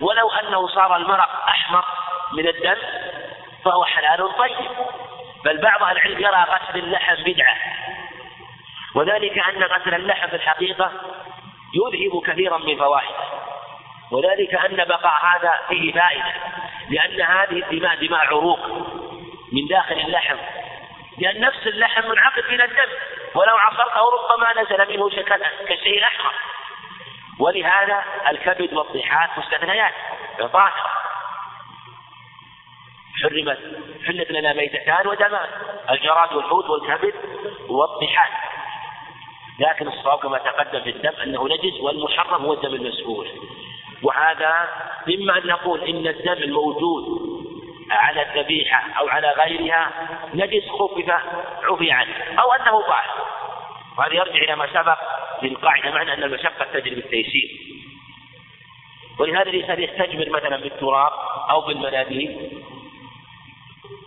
A: ولو أنه صار المرق أحمر من الدم فهو حلال طيب. بل بعض أهل العلم يرى غسل اللحم بدعة. وذلك أن غسل اللحم في الحقيقة يذهب كثيرا من فوائده. وذلك أن بقاء هذا فيه فائدة لأن هذه الدماء دماء عروق من داخل اللحم. لأن نفس اللحم منعقد من الدم ولو عصرته ربما نزل منه كشيء أحمر. ولهذا الكبد والضحات مستثنيات طاهرة حرمت حلت لنا ميتتان ودمان الجراد والحوت والكبد والضحات لكن الصواب كما تقدم في الدم أنه نجس والمحرم هو الدم المسفوح وهذا اما ان نقول إن الدم الموجود على الذبيحة أو على غيرها نجس خفف عفي عنه أو أنه طاهر وهذا يرجع إلى ما سبق للقاعده معنى أن المشقة تجري بالتيسير. ولهذا الإنسان يستجمر مثلا بالتراب أو بالمناديل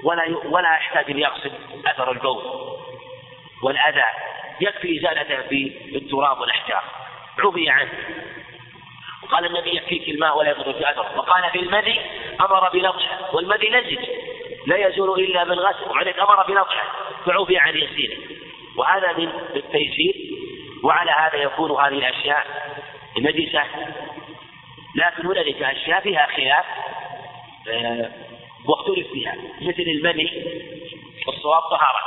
A: ولا ولا يحتاج أن يغسل أثر البول والأذى يكفي إزالته بالتراب والأحجار. عفي عنه وقال النبي يكفيك الماء ولا يضر في اثر وقال في المذي أمر بنضحه والمذي لزج لا يزول إلا بالغسل وعليك أمر بنضحه فعفي عن يسيره وهذا من التيسير. وعلى هذا يكون هذه الأشياء نجسه لكن هنالك أشياء فيها خلاف آه، واختلف فيها. مثل المني الصواب طهارة.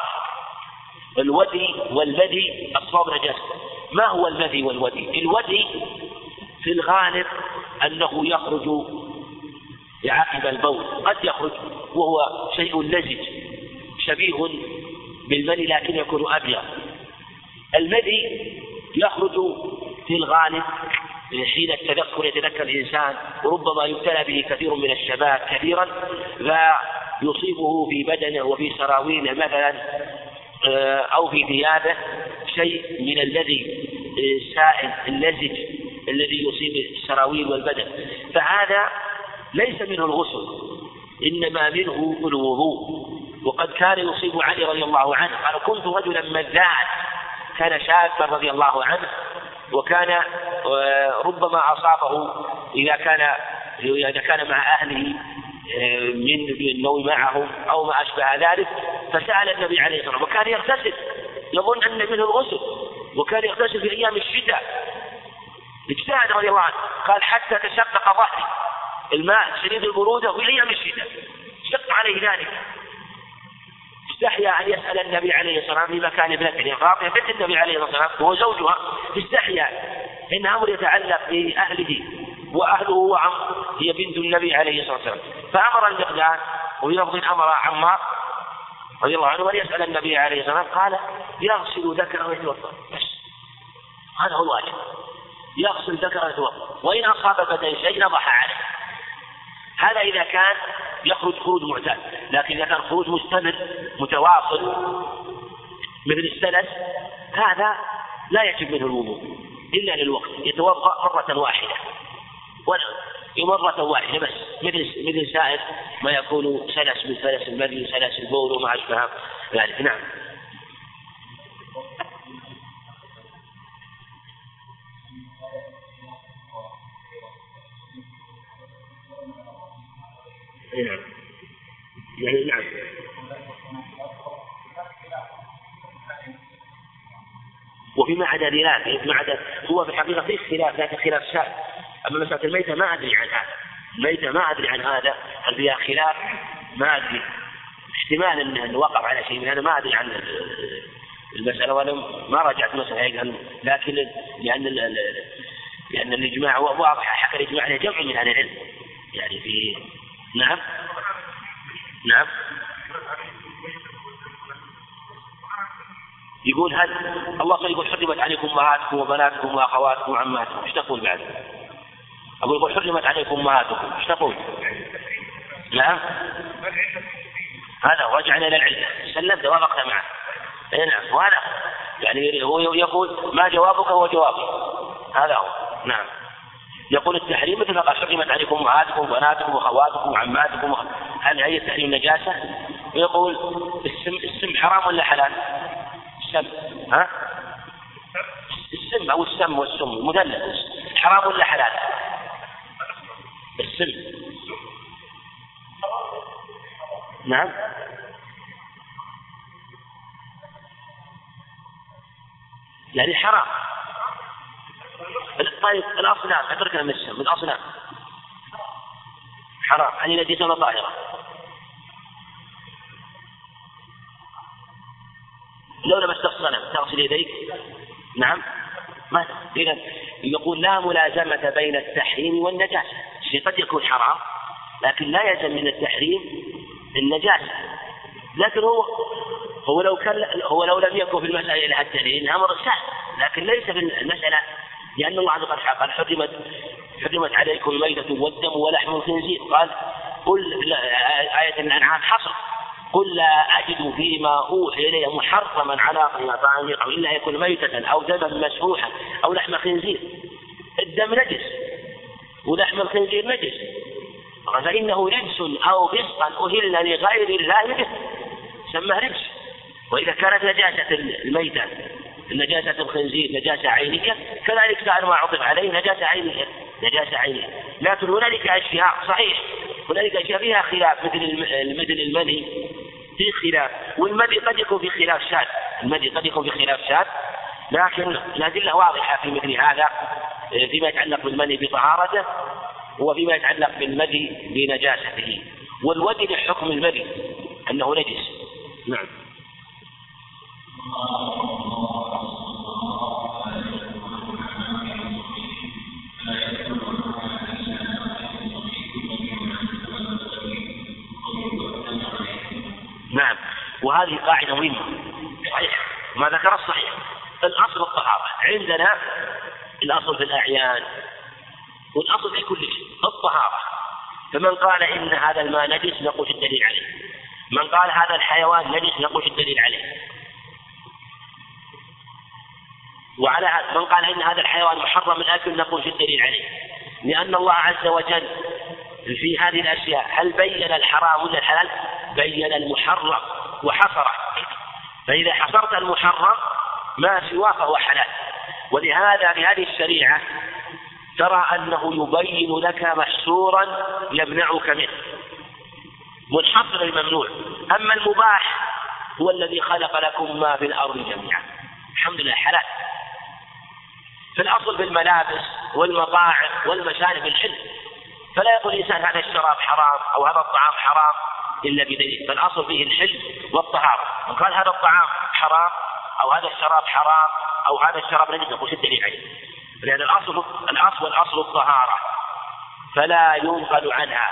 A: الودي والمدي الصواب نجاسة. ما هو المدي والودي؟ الودي في الغالب أنه يخرج عقب البول قد يخرج وهو شيء لزج شبيه بالمني لكن يكون أبيض. المدي يخرج في الغالب حين التذكر يتذكر الإنسان وربما يبتلى به كثير من الشباب كثيرا فيصيبه في بدنه وفي سراويله مثلا آه، أو في ثيابه شيء من الذي السائل اللزج الذي يصيب السراويل والبدن. فهذا ليس منه الغسل إنما منه الوضوء. وقد كان يصيب علي رضي الله عنه قال كنت رجلا مذاعا كان شابا رضي الله عنه وكان آه، ربما أصابه إذا كان إذا كان مع أهله آه، من النوم معهم أو ما أشبه ذلك فسأل النبي عليه الصلاة والسلام. وكان يغتسل يظن أن منه الغسل. وكان يغتسل في أيام الشتاء. اجتهد رضي الله عنه. قال حتى تشقق ظهري. الماء شديد البرودة في أيام الشتاء. شق عليه ذلك. استحيا أن يسأل النبي عليه الصلاة والسلام في مكان ابنته. فاطمة بنت النبي عليه الصلاة والسلام وهو زوجها. استحيا إن أمر يتعلق بأهله وأهله وعم هي بنت النبي عليه الصلاة والسلام. فأمر المقداد وفي أمر عمار رضي الله عنه أن يسأل النبي عليه الصلاة والسلام قال يغسل ذكره ويتوضأ. بس. هذا هو الواجب. يغسل ذكره وإن أصاب بدن شيء نضح عليه. هذا إذا كان يخرج خروج معتاد. لكن إذا كان خروج مستمر متواصل مثل السلس هذا لا يجب منه الوضوء إلا للوقت. يتوضأ مرة واحدة. مرة واحدة بس. مثل مثل سائر ما يكون سلس من سلس المري سلس البول وما أشبه ذلك نعم. نعم. يعني نعم. وفيما عدا ذلك فيما عدا هو في الحقيقة في اختلاف لكن خلاف شاذ. أما مسألة الميتة ما أدري عن هذا. الميتة ما أدري عن هذا. هل فيها خلاف؟ ما أدري. احتمال أنه وقف على شيء من هذا ما أدري عن المسألة وأنا ما راجعت مسألة لكن لأن لأن الإجماع واضح حكى الإجماع عليه جمع من أهل العلم. يعني في نعم. نعم. يقول هل الله يقول حرمت عليكم أمهاتكم وبناتكم وأخواتكم وعماتكم. إيش تقول بعد؟ أبو يقول حرمت عليكم أمهاتكم. إيش تقول؟ نعم. هذا رجعنا إلى العلة سلمت وافقنا معه. اي نعم. وهذا يعني هو يقول ما جوابك هو جوابي هذا هو. نعم. يقول التحريم مثل ما قال حرمت عليكم أمهاتكم وبناتكم وأخواتكم وعماتكم هل هي التحريم نجاسة؟ ويقول السم السم حرام ولا حلال؟ السم ها؟ السم أو السم والسم مثلث حرام ولا حلال؟ السم نعم يعني حرام طيب الاصنام أتركنا من السم الاصنام حرام. هذه نجسة طاهرة لو لمست الصنم تغسل يديك؟ نعم. ما إذا يقول لا ملازمة بين التحريم والنجاسة الشيء قد يكون حرام لكن لا يلزم من التحريم النجاسة لكن هو هو لو كان هو لو لم يكن في المسألة إلى الدليل أمر سهل لكن ليس في المسألة لأن الله عز وجل قال حرمت حرمت عليكم الميتة والدم ولحم الخنزير. قال قل آية الأنعام حصر. قل لا أجد فيما أوحي إلي محرما على طعام أو إلا يكون ميتة أو دما مسفوحا أو لحم خنزير الدم نجس ولحم الخنزير نجس. فإنه رجس أو فسقا أهل لغير الله به. سماه رجس. وإذا كانت نجاسة الميتة نجاسة الخنزير نجاسة عينية كذلك سائر ما عطف عليه نجاسة عينية نجاسة عينية لكن هنالك أشياء صحيح هنالك أشياء فيها خلاف مثل مثل المني في خلاف والمدي قد يكون في خلاف شاذ المدي قد يكون في خلاف شاذ لكن الأدلة واضحة في مثل هذا فيما يتعلق بالمني بطهارته وفيما يتعلق بالمدي بنجاسته. والودي لحكم المدي أنه نجس. نعم. وهذه قاعدة مهمة. صحيح. ما ذكر الصحيح الأصل الطهارة. عندنا الأصل في الأعيان والأصل في كل شيء الطهارة. فمن قال إن هذا الماء نجس نقول الدليل عليه. من قال هذا الحيوان نجس نقول الدليل عليه. وعلى من قال إن هذا الحيوان محرم الأكل نقول في الدليل عليه. لأن الله عز وجل في هذه الأشياء هل بين الحرام ولا الحلال؟ بين المحرم. وحصره فإذا حصرت المحرم ما سواه فهو حلال. ولهذا في هذه الشريعة ترى أنه يبين لك محصورا يمنعك منه. منحصر الممنوع. أما المباح هو الذي خلق لكم ما في الأرض جميعا. الحمد لله حلال. في الأصل في الملابس والمطاعم والمشارب الحل. فلا يقول الإنسان هذا الشراب حرام أو هذا الطعام حرام. إلا بدليل فالأصل فيه الحل والطهارة. إن قال هذا الطعام حرام أو هذا الشراب حرام أو هذا الشراب نجس نقول الدليل عليه لأن الأصل الأصل والأصل الطهارة. فلا ينقل عنها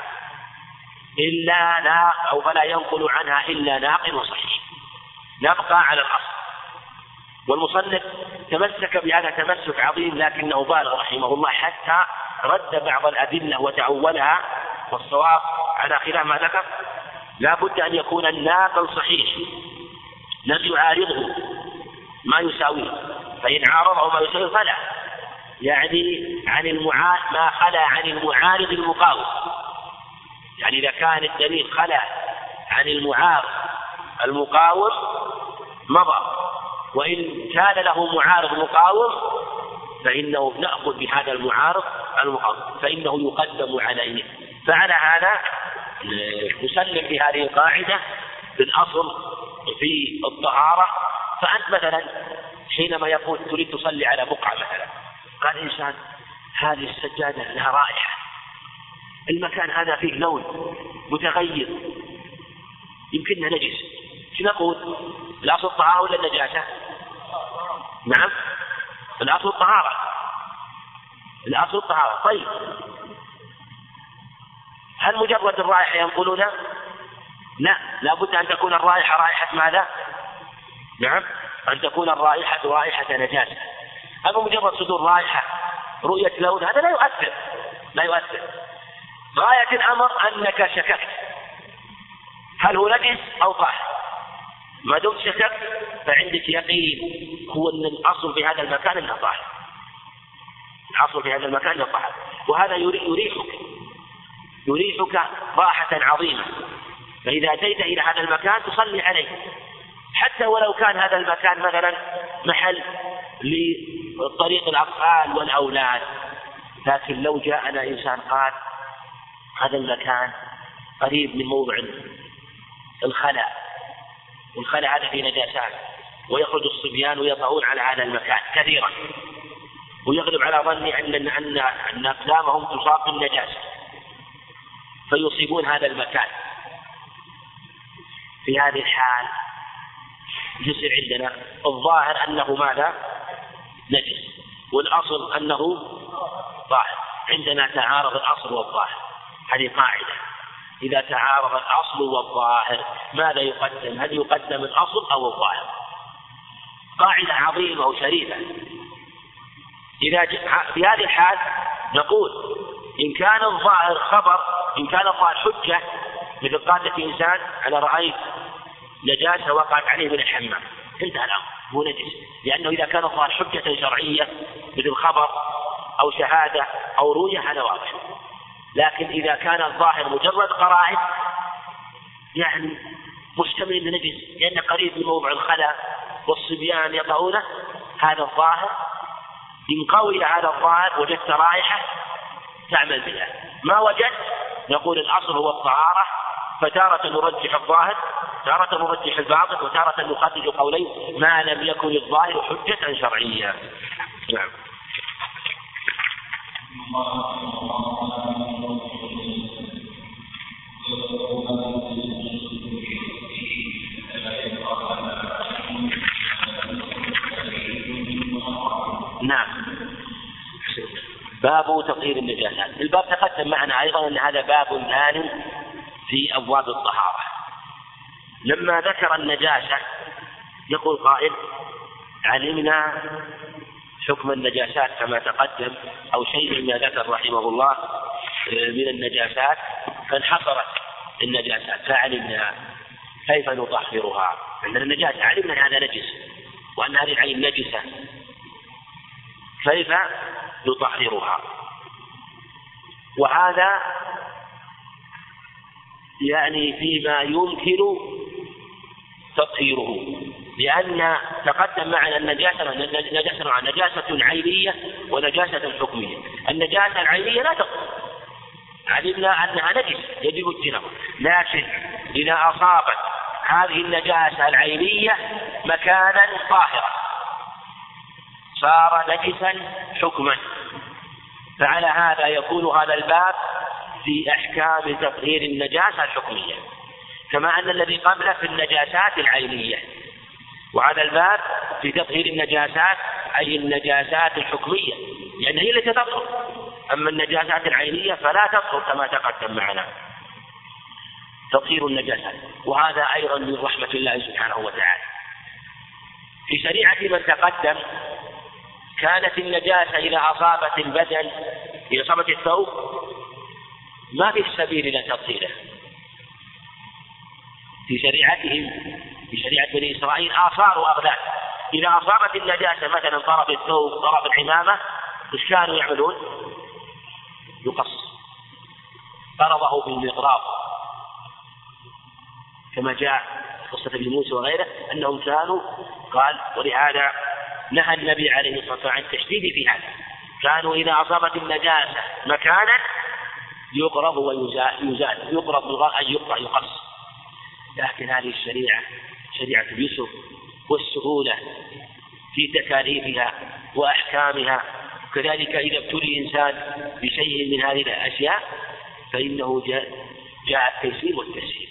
A: إلا نا أو فلا ينقل عنها إلا ناقل وصحيح. نبقى على الأصل. والمصنف تمسك بهذا تمسك عظيم لكنه بالغ رحمه الله حتى رد بعض الأدلة وتعولها والصواب على خلاف ما ذكر. لا بد أن يكون الناقل صحيح. لم يعارضه ما يساويه. فإن عارضه ما يساويه فلا. يعني عن المعارض ما خلا عن المعارض المقاوم. يعني إذا كان الدليل خلا عن المعارض المقاوم مضى. وإن كان له معارض مقاوم فإنه نأخذ بهذا المعارض المقاوم. فإنه يقدم عليه. فعلى هذا نسلم بهذه القاعدة بالأصل في الطهارة. فأنت مثلا حينما يقول تريد تصلي على بقعة مثلا قال إنسان هذه السجادة لها رائحة. المكان هذا فيه لون متغير. يمكننا نجس شو نقول؟ الأصل الطهارة ولا النجاسة؟ نعم. الأصل الطهارة. الأصل الطهارة. طيب. هل مجرد الرائحة ينقلنا؟ لا لابد أن تكون الرائحة رائحة ماذا؟ نعم. أن تكون الرائحة رائحة نجاسة. أما مجرد صدور رائحة رؤية لون؟ هذا لا يؤثر لا يؤثر. غاية الأمر أنك شككت. هل هو نجس أو طاهر ما دمت شككت فعندك يقين هو أن الأصل في هذا المكان أنه طاهر الأصل في هذا المكان أنه طاهر وهذا يريحك. يريحك راحة عظيمة. فإذا أتيت إلى هذا المكان تصلي عليه. حتى ولو كان هذا المكان مثلا محل لطريق الأطفال والأولاد. لكن لو جاءنا إنسان قال هذا المكان قريب من موضع الخلاء. والخلاء هذا فيه نجاسات. ويخرج الصبيان ويطعون على هذا المكان كثيرا. ويغلب على ظني أن أن أن أقدامهم تصاب بالنجاسة فيصيبون هذا المكان في هذه الحال يصير عندنا الظاهر أنه ماذا؟ نجس والأصل أنه ظاهر عندنا تعارض الأصل والظاهر هذه قاعدة إذا تعارض الأصل والظاهر ماذا يقدم؟ هل يقدم الأصل أو الظاهر؟ قاعدة عظيمة وشريفة إذا في هذه الحال نقول إن كان الظاهر خبر إن كان الظاهر حجة مثل لك إنسان أنا رأيت نجاسة وقعت عليه من الحمام. انتهى الأمر هو نجس. لأنه إذا كان الظاهر حجة شرعية مثل خبر أو شهادة أو رؤية هذا واضح. لكن إذا كان الظاهر مجرد قرائن يعني مشتمل بنجس لأنه قريب من موضع الخلا والصبيان يطعونه هذا الظاهر إن قوي هذا الظاهر وجدت رائحة تعمل بها. ما وجدت؟ نقول الأصل هو الطهارة فتارة نرجح الظاهر تارة نرجح الباطل وتارة نخرج قولين ما لم يكن الظاهر حجة شرعية. نعم. نعم. باب تطهير النجاسات. الباب تقدم معنا أيضا أن هذا باب ثاني في أبواب الطهارة. لما ذكر النجاسة يقول قائل علمنا حكم النجاسات كما تقدم أو شيء مما ذكر رحمه الله من النجاسات فانحصرت النجاسات فعلمنا كيف نطهرها. عندنا النجاسة علمنا أن هذا نجس وأن هذه العين نجسة. كيف نطهرها. وهذا يعني فيما يمكن تطهيره. لأن تقدم معنا النجاسة نجاسة نجاسة عينية ونجاسة حكمية. النجاسة العينية لا تطهر. علمنا أنها نجس يجب اجتنابها لكن إذا أصابت هذه النجاسة العينية مكانا طاهرا. صار نجسا حكما. فعلى هذا يكون هذا الباب في أحكام تطهير النجاسة الحكمية. كما أن الذي قبله في النجاسات العينية. وهذا الباب في تطهير النجاسات أي النجاسات الحكمية. لأن هي التي تطهر أما النجاسات العينية فلا تطهر كما تقدم معنا. تطهير النجاسات وهذا أيضا من رحمة الله سبحانه وتعالى. في شريعة من تقدم كانت النجاسة إذا أصابت البدن إذا أصابت الثوب ما في سبيل إلى تطهيره في شريعتهم في شريعة بني إسرائيل آثار وأغلال إذا أصابت النجاسة مثلا طرف الثوب طرف العمامة إيش كانوا يعملون؟ يقص. ضربه بالمغراب كما جاء قصة ابن موسى وغيره أنهم كانوا قال ولهذا نهى النبي عليه الصلاة والسلام عن التشديد في هذا. كانوا إذا أصابت النجاسة مكانا يقرب ويزال يقرب أن يقطع يقص. لكن هذه الشريعة شريعة اليسر والسهولة في تكاليفها وأحكامها. كذلك إذا ابتلي إنسان بشيء من هذه الأشياء فإنه جاء, جاء التيسير والتسهيل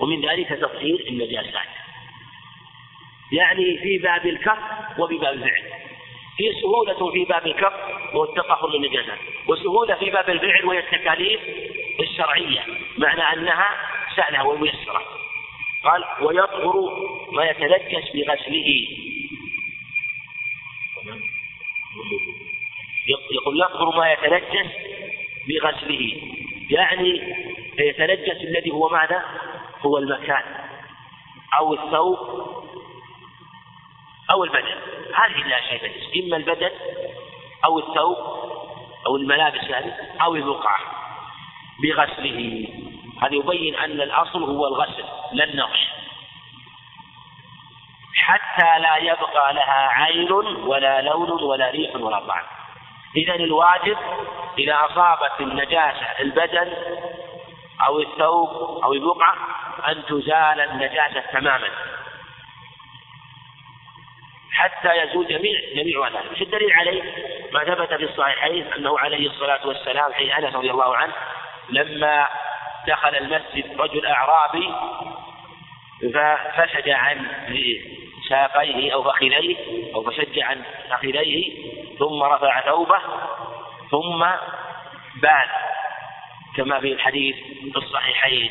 A: ومن ذلك تطهير النجاسات. يعني في باب الكف وفي باب الفعل. في سهولة في باب الكف وهو التطهر للنجاسات وسهولة في باب الفعل وهي التكاليف الشرعية معنى أنها سهلة وميسرة. قال ويطهر ما يتنجس بغسله. يقول يطهر ما يتنجس بغسله. يعني يتنجس الذي هو ماذا؟ هو المكان أو الثوب أو البدن. هذه لا شيء إما البدن أو الثوب أو الملابس يعني أو البقعة بغسله. هذا يبين أن الأصل هو الغسل لا النقش حتى لا يبقى لها عين ولا لون ولا ريح ولا طعم إذا الواجب إذا أصابت النجاسة البدن أو الثوب أو البقعة أن تزال النجاسة تماما. حتى يزول جميع جميع ذلك، في الدليل عليه؟ ما ثبت في الصحيحين أنه عليه الصلاة والسلام حين أنس رضي الله عنه لما دخل المسجد رجل أعرابي ففسد عن ساقيه أو فخذيه أو فشج عن فخذيه ثم رفع ثوبه ثم بال كما في الحديث في الصحيحين.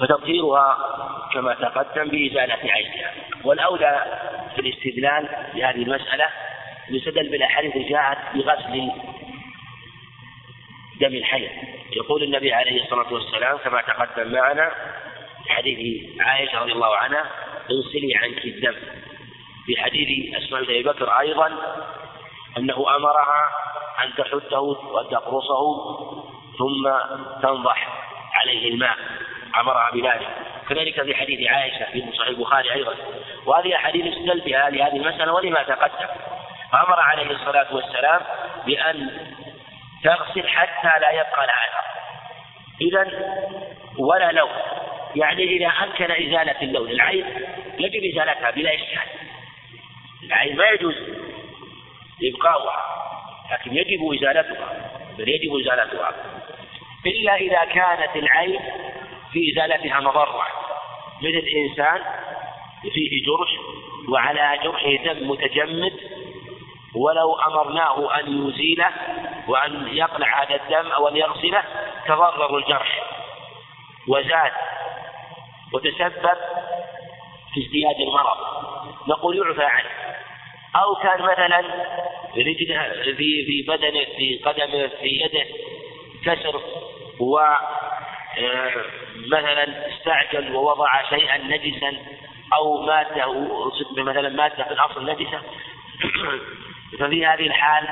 A: فتطهيرها كما تقدم بإزالة عينها. والأولى في الاستدلال بهذه المسألة يستدل بالأحاديث جاءت بغسل دم الحي يقول النبي عليه الصلاة والسلام كما تقدم معنا في حديث عائشة رضي الله عنها اغسلي عنك الدم. في حديث أسماء أبي بكر أيضا أنه أمرها أن تحثه وتقرصه ثم تنضح عليه الماء. أمرها بذلك كذلك في حديث عائشة في صحيح البخاري أيضا. وهذه أحاديث استدل بها لهذه المسألة ولما تقدم. فأمر عليه الصلاة والسلام بأن تغسل حتى لا يبقى لها أثر إذا ولا لون. يعني إذا أمكن إزالة اللون العين يجب إزالتها بلا إشكال. العين ما يجوز إبقاؤها لكن يجب إزالتها بل يجب إزالتها. إلا إذا كانت العين في إزالتها مضرة. مثل إنسان فيه جرح وعلى جرحه دم متجمد ولو أمرناه أن يزيله وأن يقلع هذا الدم أو أن يغسله تضرر الجرح. وزاد وتسبب في ازدياد المرض. نقول يعفى عنه. أو كان مثلا رجله في في بدنه في قدمه في يده كسر مثلا استعجل ووضع شيئا نجسا أو مادة مثلا مادة في الأصل نجسة ففي هذه الحال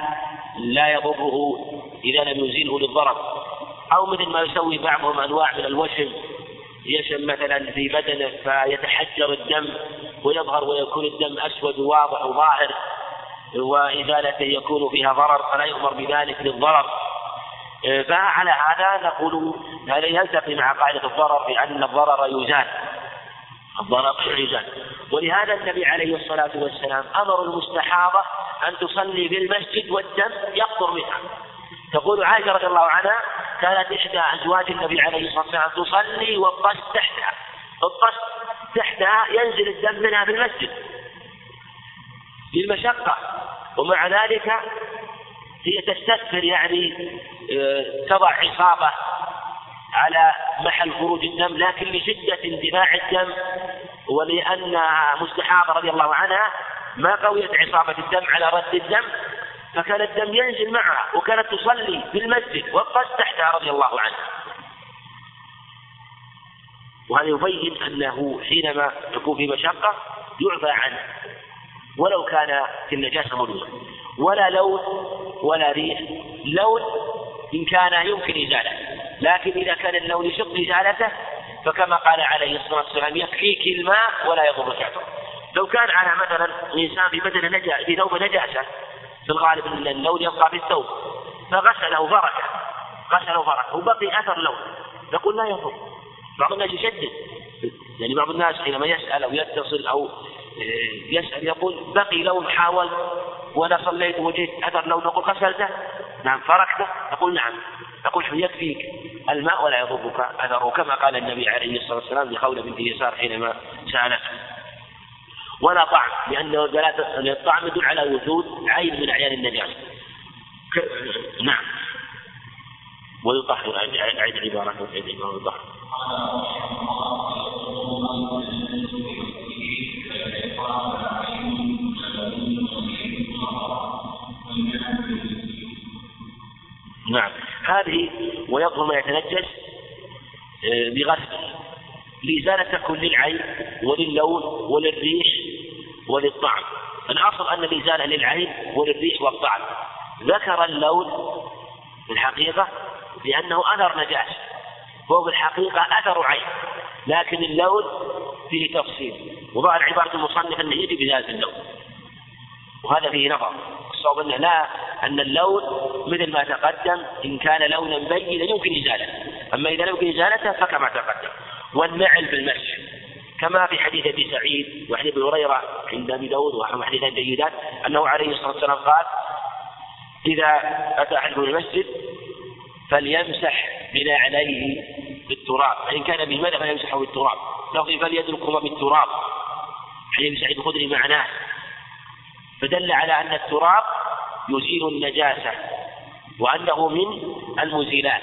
A: لا يضره إذا لم يزيله للضرر. أو مثل ما يسوي بعضهم أنواع من الوشم يشم مثلا في بدنه فيتحجر الدم ويظهر ويكون الدم أسود واضح وظاهر وإزالته يكون فيها ضرر فلا يؤمر بذلك للضرر. فعلى هذا نقول هذا يلتقي مع قاعدة الضرر بأن الضرر يزال. الضرر يزال. ولهذا النبي عليه الصلاة والسلام أمر المستحاضة أن تصلي في المسجد والدم يقطر منها. تقول عائشة رضي الله عنها كانت إحدى أزواج النبي عليه الصلاة والسلام تصلي والقصد تحتها. القصد تحتها ينزل الدم منها في المسجد. للمشقة ومع ذلك هي تستكثر يعني آه، تضع عصابة على محل خروج الدم لكن لشدة اندفاع الدم ولأنها مستحاضة رضي الله عنها ما قويت عصابة الدم على رد الدم فكان الدم ينزل معها وكانت تصلي في المسجد والقص تحتها رضي الله عنها. وهذا يبين أنه حينما يكون في مشقة يعفى عنه ولو كان في النجاسة موجودة ولا لون ولا ريح. لون إن كان يمكن إزالته لكن إذا كان اللون يشق إزالته فكما قال عليه الصلاة والسلام يكفيك الماء ولا يضر شعره لو كان على مثلا إنسان في بدن نجا في ثوب نجاسة في الغالب أن اللون يبقى في الثوب فغسله بركة غسله بركة وبقي أثر لون. نقول لا يضر. بعض الناس يشدد. يعني بعض الناس حينما يسأل أو يتصل أو يسأل يقول بقي لون حاول وأنا صليت وجدت أثر لون نقول غسلته نعم فركته نقول نعم. نقول يكفيك؟ الماء ولا يضرك. أثره كما قال النبي عليه الصلاة والسلام لخولة بنت يسار حينما سألته ولا طعم لأنه الطعم يدل على وجود عين من أعيان النجاسة نعم. ويطهر أعيد العبارة ويطهر نعم. هذه ويظهر ما يتنجس آه، بغسل. لإزالة تكون للعين وللون وللريح وللطعم. الأصل أن الإزالة للعين وللريح والطعم. ذكر اللون في الحقيقة لأنه أثر نجاسة وهو في الحقيقة أثر عين لكن اللون فيه تفصيل. وظاهر عبارة المصنف أنه يجب إزالة اللون. وهذا فيه نظر. الصواب أنه لا أن اللون مثل ما تقدم إن كان لونا بينا يمكن إزالته. أما إذا لم يمكن إزالته فكما تقدم. والنعل بالمسح كما في حديث أبي سعيد وحديث أبي هريرة عند أبي داود وحديثان جيدان أنه عليه الصلاة والسلام قال إذا أتى أحدكم المسجد فليمسح بنعليه بالتراب. فإن كان به ماذا فليمسحه بالتراب؟ لفظ فليدركهما بالتراب. حديث سعيد الخدري معناه فدل على أن التراب يزيل النجاسة وأنه من المزيلات.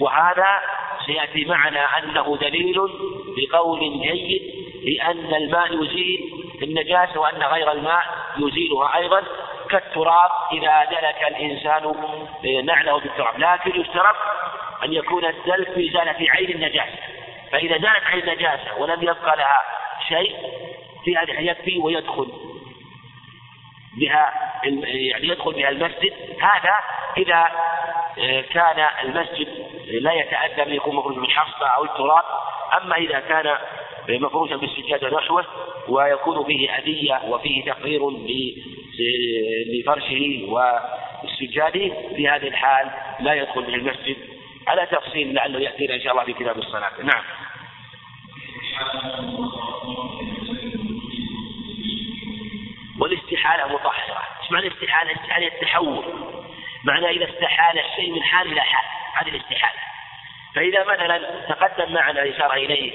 A: وهذا سيأتي معنا أنه دليل بقول جيد لأن الماء يزيل النجاسة وأن غير الماء يزيلها أيضا. كالتراب إذا دلك الإنسان نعله بالتراب. لكن يشترط أن يكون الدلك في إزالة عين النجاسة. فإذا زالت عين النجاسة ولم يبقى لها شيء في يكفي ويدخل. بها يعني يدخل بها المسجد. هذا إذا كان المسجد لا يتأذى من يكون مفروش بالحصبة أو التراب. أما إذا كان مفروشا بالسجادة نحوه ويكون فيه أذية وفيه تقرير لفرشه والسجاد في هذه الحال لا يدخل به المسجد. على تفصيل لعله يأتينا إن شاء الله في كتاب الصلاة. نعم. والاستحالة مطهرة. إيش معنى الاستحالة؟ الاستحالة التحول. معنى إذا استحال الشيء من حال إلى حال. هذه الاستحالة. فإذا مثلا تقدم معنا إشارة إليه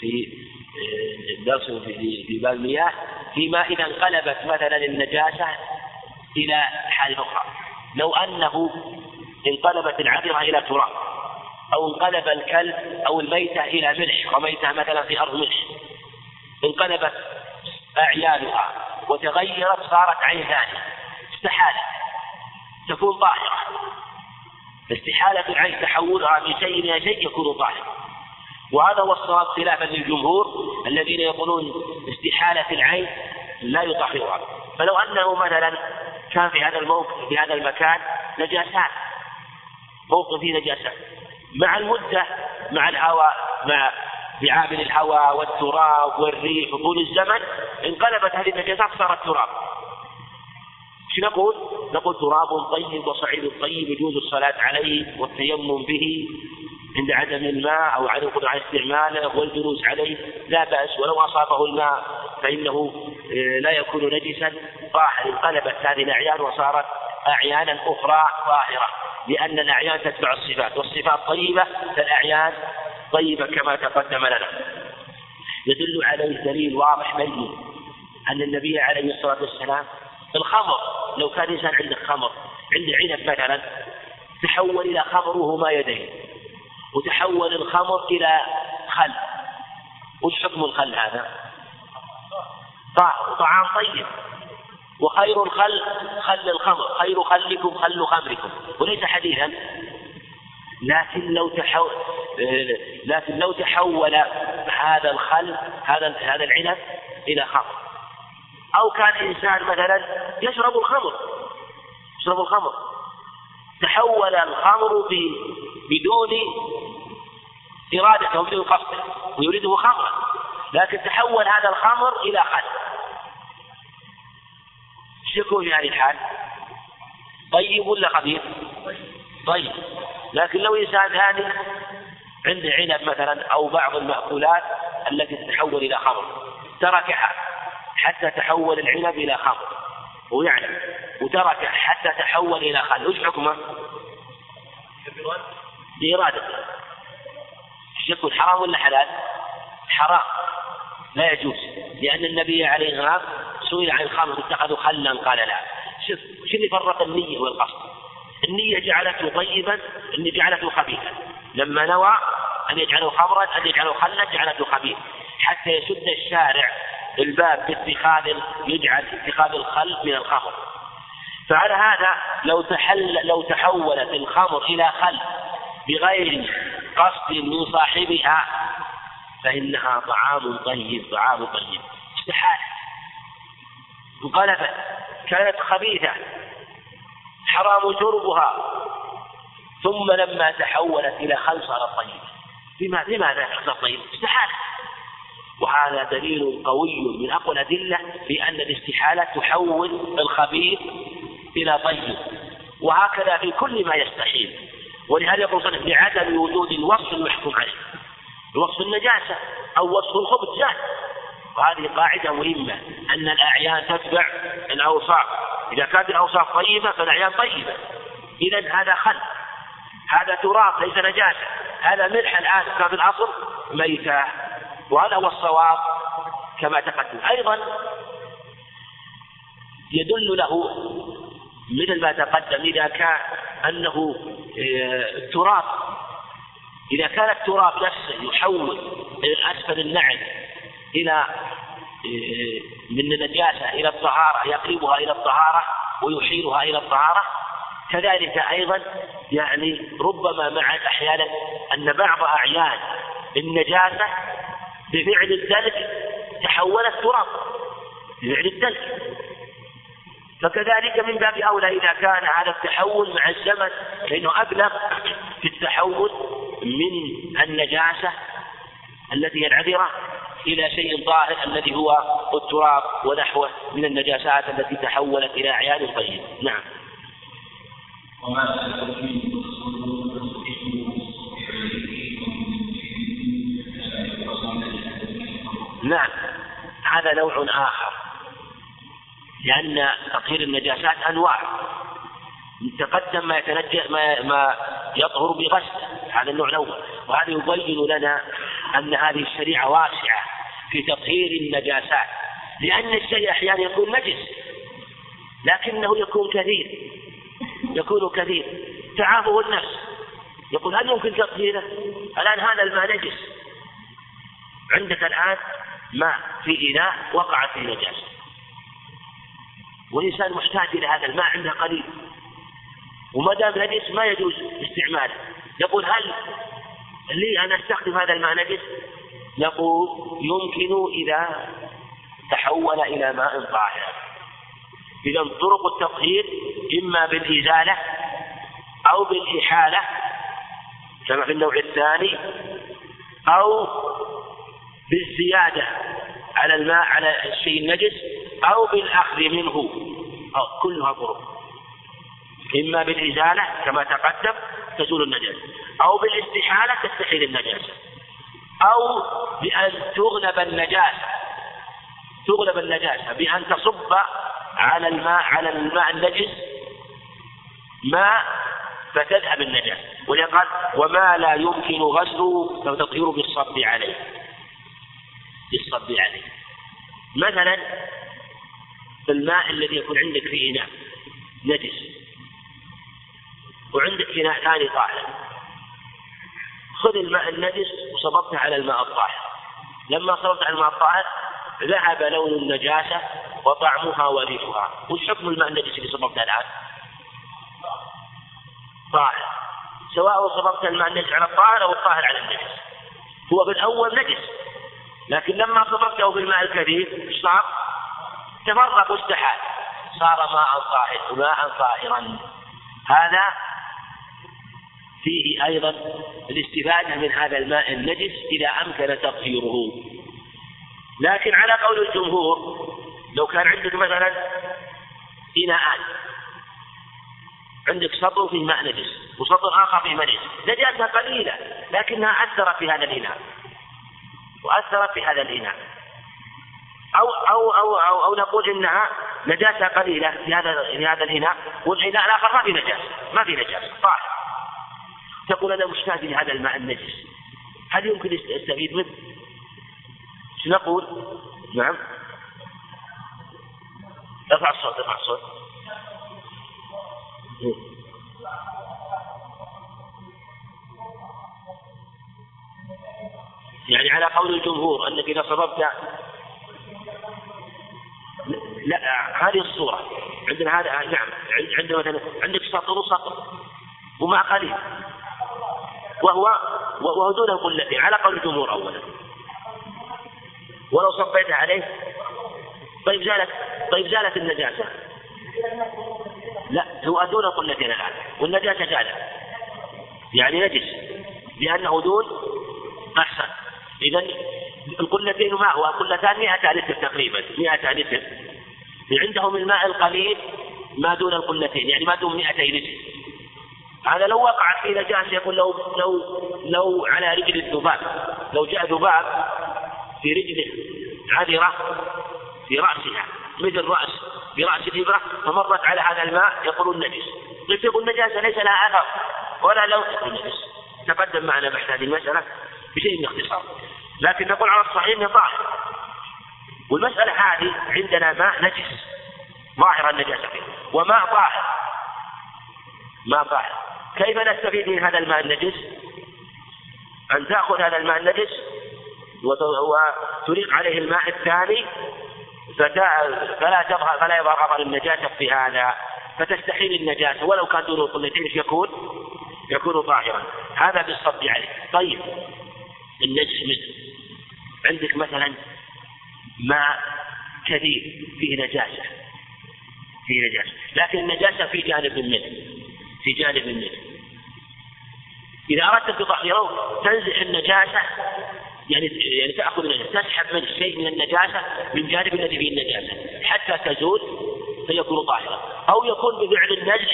A: في الدرس آه، في باب المياه فيما إذا انقلبت مثلا النجاسة إلى حال أخرى. لو أنه انقلبت العذرة إلى تراب أو انقلب الكلب أو الميتة إلى ملح وميتة مثلا في أرض ملح انقلبت أعيانها وتغيرت صارت عين ثانية. استحالت تكون طاهرة. استحالة العين تحولها من شيء إلى شيء يكون طاهرا. وهذا هو الصواب خلافا للجمهور الذين يقولون استحالة العين لا يطهرها. فلو أنه مثلا كان في هذا الموقف في هذا المكان نجاسات. موقف فيه نجاسات. مع المدة مع الهواء مع بعامل الهواء والتراب والريح وطول الزمن انقلبت هذه النجاسات صارت تراب إيش نقول؟ نقول تراب طيب وصعيد طيب يجوز الصلاة عليه والتيمم به عند عدم الماء أو عدم القدرة على استعماله والجلوس عليه لا بأس ولو أصابه الماء فإنه آه، لا يكون نجسا طاهر انقلبت هذه الأعيان وصارت أعيانا أخرى طاهرة لأن الأعيان تتبع الصفات والصفات طيبة فالأعيان طيبة كما تقدم لنا. يدل عليه دليل واضح بين أن النبي عليه الصلاة والسلام الخمر لو كان إنسان عنده خمر عنده عنب مثلا تحول إلى خمره ما يديه وتحول الخمر إلى خل. وش حكم الخل هذا؟ طعام طيب. وخير الخل خل الخمر. خير خلكم خل خمركم. وليس حديثا. لكن لو تحول لكن لو تحول هذا الخل هذا هذا العنب إلى خمر. أو كان إنسان مثلا يشرب الخمر يشرب الخمر. تحول الخمر بدون إرادته وبدون قصده ويريده خمرا. لكن تحول هذا الخمر إلى خل. إيش يكون في هذه الحال؟ طيب ولا خبيث؟ طيب. لكن لو إنسان ثاني عنده عنب مثلا أو بعض المأكولات التي تتحول إلى خمر. تركها حتى تحول العنب إلى خمر. ويعلم وترك حتى تحول إلى خل. وش حكمه؟ بإرادته يكون حرام ولا حلال؟ حرام. لا يجوز. لأن النبي عليه الصلاة والسلام سئل عن الخمر اتخذوا خلا؟ قال لا. شوف شو اللي فرق النية والقصد؟ النية جعلته طيبا النية جعلته خبيثا. لما نوى أن يجعله خمرا أن يجعله خلا جعلته خبيثا حتى يسد الشارع الباب باتخاذ يجعل اتخاذ الخل من الخمر. فعلى هذا لو تحل لو تحولت الخمر إلى خل بغير قصد من صاحبها فإنها طعام طيب طعام طيب. استحالة. انقلبت كانت خبيثة. حرام شربها. ثم لما تحولت إلى خل صارت طيبة لماذا صارت طيبة؟ استحالة. وهذا دليل قوي من أقوى الأدلة في أن الاستحالة تحول الخبيث إلى طيب. وهكذا في كل ما يستحيل. ولهذا يقول صنف لعدم وجود الوصف المحكوم عليه. الوصف النجاسة أو وصف الخبث جاهز وهذه قاعدة مهمة. أن الأعيان تتبع الأوصاف. إذا كانت الأوصاف طيبة فالأعيان طيبة. إذا هذا خل هذا تراب ليس نجاسة. هذا ملح الآن كان في الأصل ميتة. وهذا هو الصواب كما تقدم. أيضا يدل له مثل ما تقدم إذا كان أنه آه، تراب إذا كان التراب نفسه يحول أسفل النعل إلى آه، من النجاسة إلى الطهارة يقربها إلى الطهارة ويحيلها إلى الطهارة كذلك أيضا يعني ربما مع أحيانا أن بعض أعيان النجاسة بفعل الدلك تحولت تراب بفعل الدلك. فكذلك من باب أولى إذا كان هذا التحول مع الزمن فإنه أبلغ في التحول من النجاسة التي هي العذرة إلى شيء طاهر الذي هو التراب ونحوه من النجاسات التي تحولت إلى أعيان طيبة نعم. نعم. هذا نوع آخر. لأن تطهير النجاسات أنواع. تقدم ما يتنجى ما ما يطهر بغسل. هذا النوع الأول. وهذا يبين لنا أن هذه الشريعة واسعة في تطهير النجاسات. لأن الشيء أحيانا يكون نجس لكنه يكون كثير. يكون كثير تعافه النفس يقول هل يمكن تطهيره؟ الآن هذا الماء نجس عندك الآن ماء في إناء وقعت فيه نجاسة والإنسان محتاج إلى هذا الماء عنده قليل. وما دام نجس ما يجوز استعماله. يقول هل لي أن أستخدم هذا الماء نجس؟ نقول يمكن إذا تحول إلى ماء طاهر. إذا طرق التطهير إما بالإزالة أو بالإحالة كما في النوع الثاني أو بالزيادة على الماء على الشيء النجس أو بالأخذ منه. أو كلها طرق. إما بالإزالة كما تقدم تزول النجاسة. أو بالإستحالة تستحيل النجاسة. أو بأن تغلب النجاسة. تغلب النجاسة بأن تصب على الماء على الماء النجس. ماء فتذهب النجاسة ولقد وما لا يمكن غسله أو تطهيره بالصب عليه. بالصب عليه. مثلا الماء الذي يكون عندك في إناء نجس. وعندك إناء ثاني طاهر. خذ الماء النجس وصببته على الماء الطاهر. لما صببت على الماء الطاهر ذهب لون النجاسة وطعمها وريحها. وش حكم الماء النجس اللي صببته الآن؟ طاهر. سواء صببت الماء النجس على الطاهر أو الطاهر على النجس. هو بالأول نجس. لكن لما صببته بالماء الكثير إيش صار؟ تفرق واستحال. صار ماء طاهر ماء طاهرا. هذا فيه أيضا الاستفادة من هذا الماء النجس إذا أمكن تطهيره. لكن على قول الجمهور لو كان عندك مثلا إناءان عندك سطر فيه ماء نجس وسطر آخر فيه ماء نجس نجاسة قليلة لكنها أثرت في هذا الإناء وأثرت في هذا الإناء أو أو أو أو, أو نقول إنها نجاسة قليلة في هذا في هذا الإناء والإناء الآخر ما في نجاسة ما في نجاسة طاهر تقول أنا محتاج لهذا الماء النجس هل يمكن أستفيد منه؟ نقول؟ نعم ارفع الصوت ارفع الصوت. يعني على قول الجمهور أنك إذا صببت لا هذه الصورة. عندنا هذا نعم. عندنا مثلا عندك سطر وسطر ومع قليل. وهو وهو دون القلتين على قول الجمهور أولا. ولو صبيت عليه طيب زالت طيب زالت النجاسة. لا هو دون القلتين الآن. والنجاسة زالت يعني نجس. لأنه دون أحسن. إذا القلتين ما هو؟ القلتان 100 لتر تقريبا 100 لتر عندهم الماء القليل ما دون القلتين يعني ما دون 200 لتر هذا لو وقعت في نجاسة يقول لو لو لو على رجل الذباب لو جاء ذباب في رجله عذرة في رأسها مثل رأس في رأس الإبرة فمرت على هذا الماء يقولون نجس قلت يقول النجاسة ليس لها أثر ولا لو نجس تقدم معنا بحث هذه المسألة بشيء من اختصار. لكن نقول على الصحيح إنه طاهر. والمسألة هذه عندنا ماء نجس. ظاهر النجاسة فيه. وماء طاهر. ماء طاهر. كيف نستفيد من هذا الماء النجس؟ أن تأخذ هذا الماء النجس وتريق عليه الماء الثاني فلا تظهر فلا يظهر أثر النجاسة في هذا. فتستحيل النجاسة ولو كان دون القلتين يكون؟ يكون طاهرا. هذا بالصب عليه. طيب النجس مثل. عندك مثلا ماء كثير فيه نجاسة. فيه نجاسة. لكن النجاسة في جانب منه في جانب منه إذا أردت أن تطهره تنزع النجاسة يعني يعني تأخذ النجاسة تسحب من شيء من النجاسة من جانب الذي فيه النجاسة. حتى تزول فيكون طاهرا. أو يكون بفعل النزع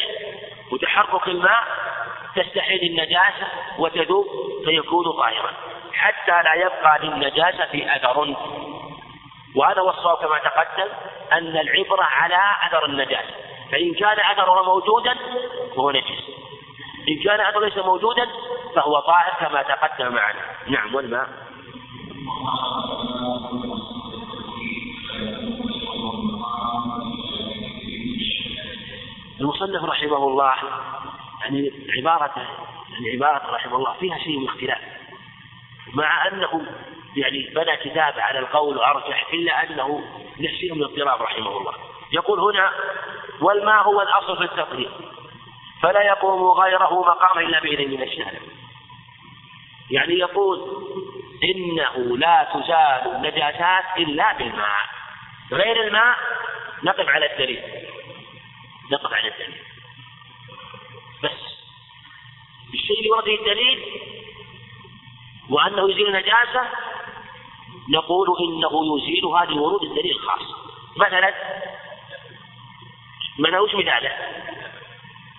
A: وتحرك الماء تستحيل النجاسة وتذوب فيكون طاهرا. حتى لا يبقى للنجاسة أثر. وهذا هو الصواب كما تقدم أن العبرة على أثر النجاسة. فإن كان أثرها موجودا فهو نجس. إن كان أثر ليس موجودا فهو طاهر كما تقدم معنا. نعم والماء. المصنف رحمه الله يعني عبارته يعني عبارة رحمه الله فيها شيء من اختلاف. مع أنه يعني بنى كتابه على القول وأرجح إلا أنه له من اضطراب رحمه الله. يقول هنا والماء هو الأصل في التطهير فلا يقوم غيره مقام إلا بإذن من الشارع. يعني يقول إنه لا تزال النجاسات إلا بالماء. غير الماء نقف على الدليل. نقف على الدليل. بس. الشيء اللي ورد الدليل وأنه يزيل النجاسة نقول إنه يزيلها لورود الدليل الخاص. مثلا مثلا وش مثاله؟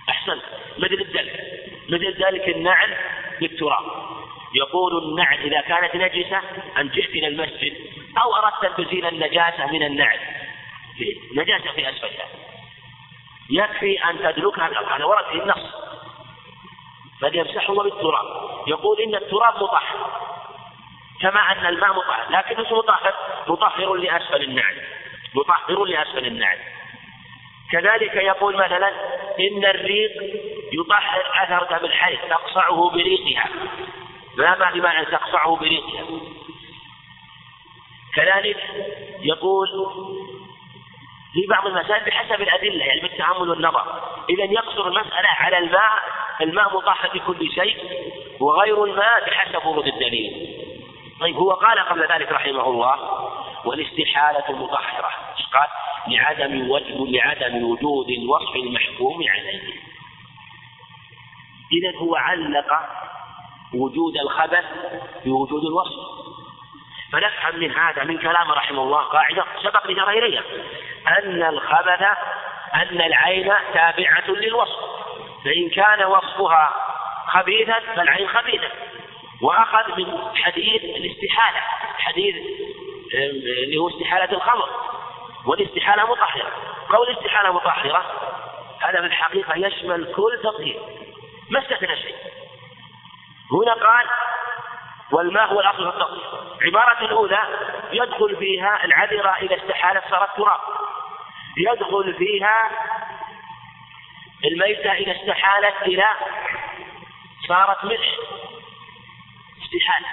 A: أحسن مثل الدلك. مثل ذلك النعل بالتراب. يقول النعل إذا كانت نجسة أن جئت إلى المسجد أو أردت أن تزيل النجاسة من النعل نجاسة في أسفلها يكفي أن تدلكها الأرض هذا ورد في النص. فليمسحه بالتراب. يقول إن التراب مطهر. كما أن الماء مطهر. لكن مش مطهر. مطهر لأسفل النعل مطهر لأسفل النعل كذلك يقول مثلا إن الريق يطهر أثر دم الحيض تقصعه بريقها. ما ما بمعنى تقصعه بريقها كذلك يقول في بعض المسائل بحسب الأدلة يعني بالتأمل والنظر. إذا يقصر المسألة على الماء الماء مطهر بكل شيء وغير الماء بحسب ورود الدليل. طيب هو قال قبل ذلك رحمه الله والاستحالة مطهرة. قال؟ لعدم وجه لعدم وجود الوصف المحكوم عليه. إذا هو علق وجود الخبث بوجود الوصف. فنفهم من هذا من كلام رحمه الله قاعدة سبق لنا إليها أن الخبث أن العين تابعة للوصف. فإن كان وصفها خبيثا فالعين خبيثة. وأخذ من حديث الاستحالة حديث اللي هو استحالة الخمر. والاستحالة مطهرة. قول الاستحالة مطهرة هذا في الحقيقة يشمل كل تطهير ما استثنى شيء. هنا قال والماء هو الأصل في التطهير عبارة الأولى يدخل فيها العذرة إذا استحالت صارت تراب. يدخل فيها الميتة إذا استحالت إلى صارت ملح. استحالة.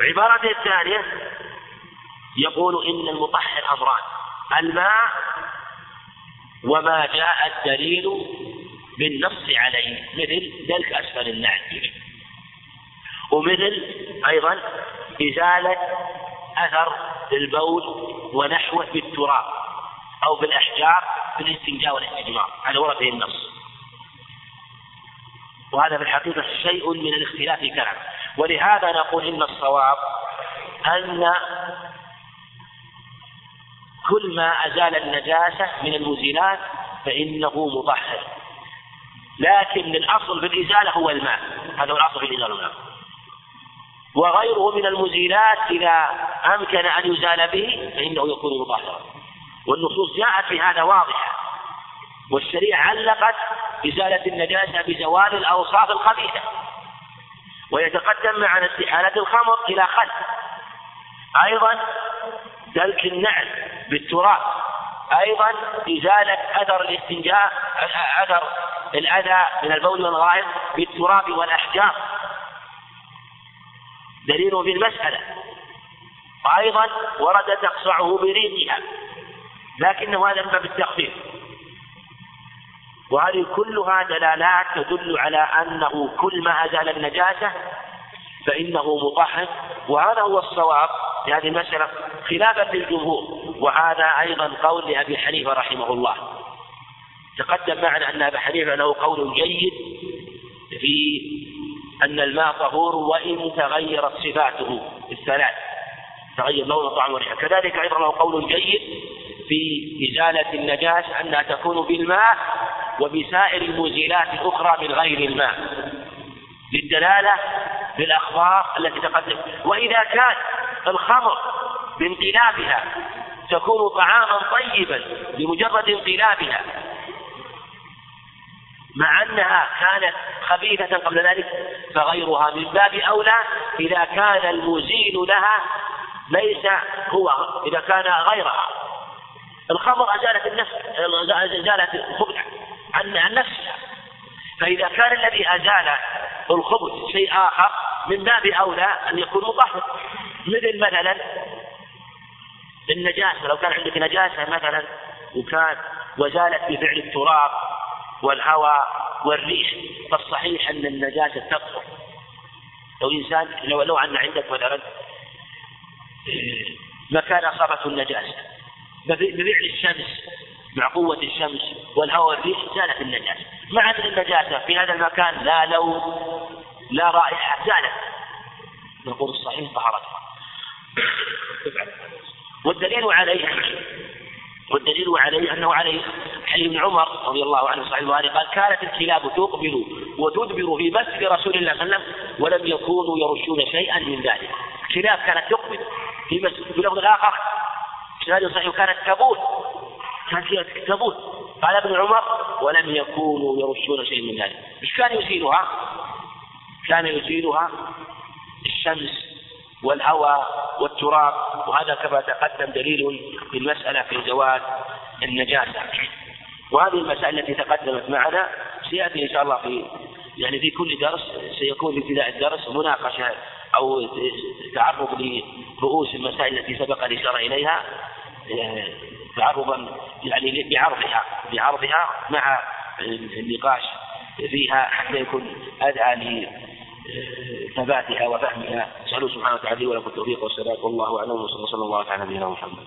A: عبارة الثانية يقول إن المطهر أمران. الماء وما جاء الدليل بالنص عليه مثل دلك أسفل النعل ومثل أيضا إزالة أثر البول ونحوه بالتراب أو بالأحجار بالاستنجاء والاستجمار. هذا ورد به النص. وهذا في الحقيقة شيء من الاختلاف في كلام ولهذا نقول إن الصواب أن كل ما أزال النجاسة من المزيلات فإنه مطهر. لكن الأصل في الإزالة هو الماء. هذا هو الأصل في الإزالة. الماء وغيره من المزيلات إذا أمكن أن يزال به فإنه يكون مطهرا. والنصوص جاءت في هذا واضحة. والشريعة علقت إزالة النجاسة بزوال الأوصاف الخبيثة. ويتقدم مع استحالة الخمر إلى خلف أيضا دلك النعل بالتراب. أيضا إزالة أثر الاستنجاء أثر الأذى من البول والغائط بالتراب والأحجار. دليل في المسألة. وأيضا ورد تقصعه بريقها. لكنه هذا من باب التخفيف وهذه كلها دلالات تدل على أنه كل ما أزال النجاسة؟ فإنه مطهر. وهذا هو الصواب في هذه المسألة خلافا للجمهور وهذا أيضا قول لأبي حنيفة رحمه الله. تقدم معنا أن أبا حنيفة له قول جيد في أن الماء طهور وإن تغيرت صفاته الثلاث تغير لون وطعم وريحة كذلك أيضا له قول جيد في إزالة النجاسة أنها تكون بالماء وبسائر المزيلات الأخرى من غير الماء. للدلالة بالأخبار التي تقدم وإذا كان الخمر بانقلابها تكون طعاما طيبا بمجرد انقلابها مع أنها كانت خبيثة قبل ذلك فغيرها من باب أولى إذا كان المزيل لها ليس هو إذا كان غيرها. الخمر أزالت النفس أزالت الخبث عن نفسها. فإذا كان الذي أزال الخبث شيء آخر من باب أولى أن يكون مطهر مثل مثلا النجاسة لو كان عندك نجاسة مثلا وكان وزالت بفعل التراب والهواء والريح فالصحيح أن النجاسة تطهر لو إنسان لو لو أن عندك مثلا مكان أصابته النجاسة بفعل الشمس مع قوة الشمس والهواء والريح زالت النجاسة. مع أن النجاسة في هذا المكان؟ لا لون لا رائحة زالت. نقول الصحيح طهرتها والدليل عليه والدليل عليه أنه عليه حديث ابن عمر رضي الله عنه صحيح البخاري قال كانت الكلاب تقبل وتدبر في مسجد رسول الله صلى الله عليه وسلم ولم يكونوا يرشون شيئا من ذلك. الكلاب كانت تقبل في مسجد في لفظ آخر سناد صحيح كانت تبول. كانت تبول. قال ابن عمر ولم يكونوا يرشون شيئا من ذلك. إيش كان يزيلها؟ كان يزيلها الشمس والهواء والتراب. وهذا كما تقدم دليل في المسألة في زوال النجاسة. وهذه المسألة التي تقدمت معنا سيأتي إن شاء الله في يعني في كل درس سيكون في ابتداء الدرس مناقشة أو تعرض لرؤوس المسائل التي سبق الإشارة إليها تعرضا يعني بعرضها بعرضها مع النقاش فيها حتى يكون أدعى ثباتها وفهمها. نسأله سبحانه وتعالى ولكم التوفيق والسداد والله أعلم. وصلى الله على نبينا محمد.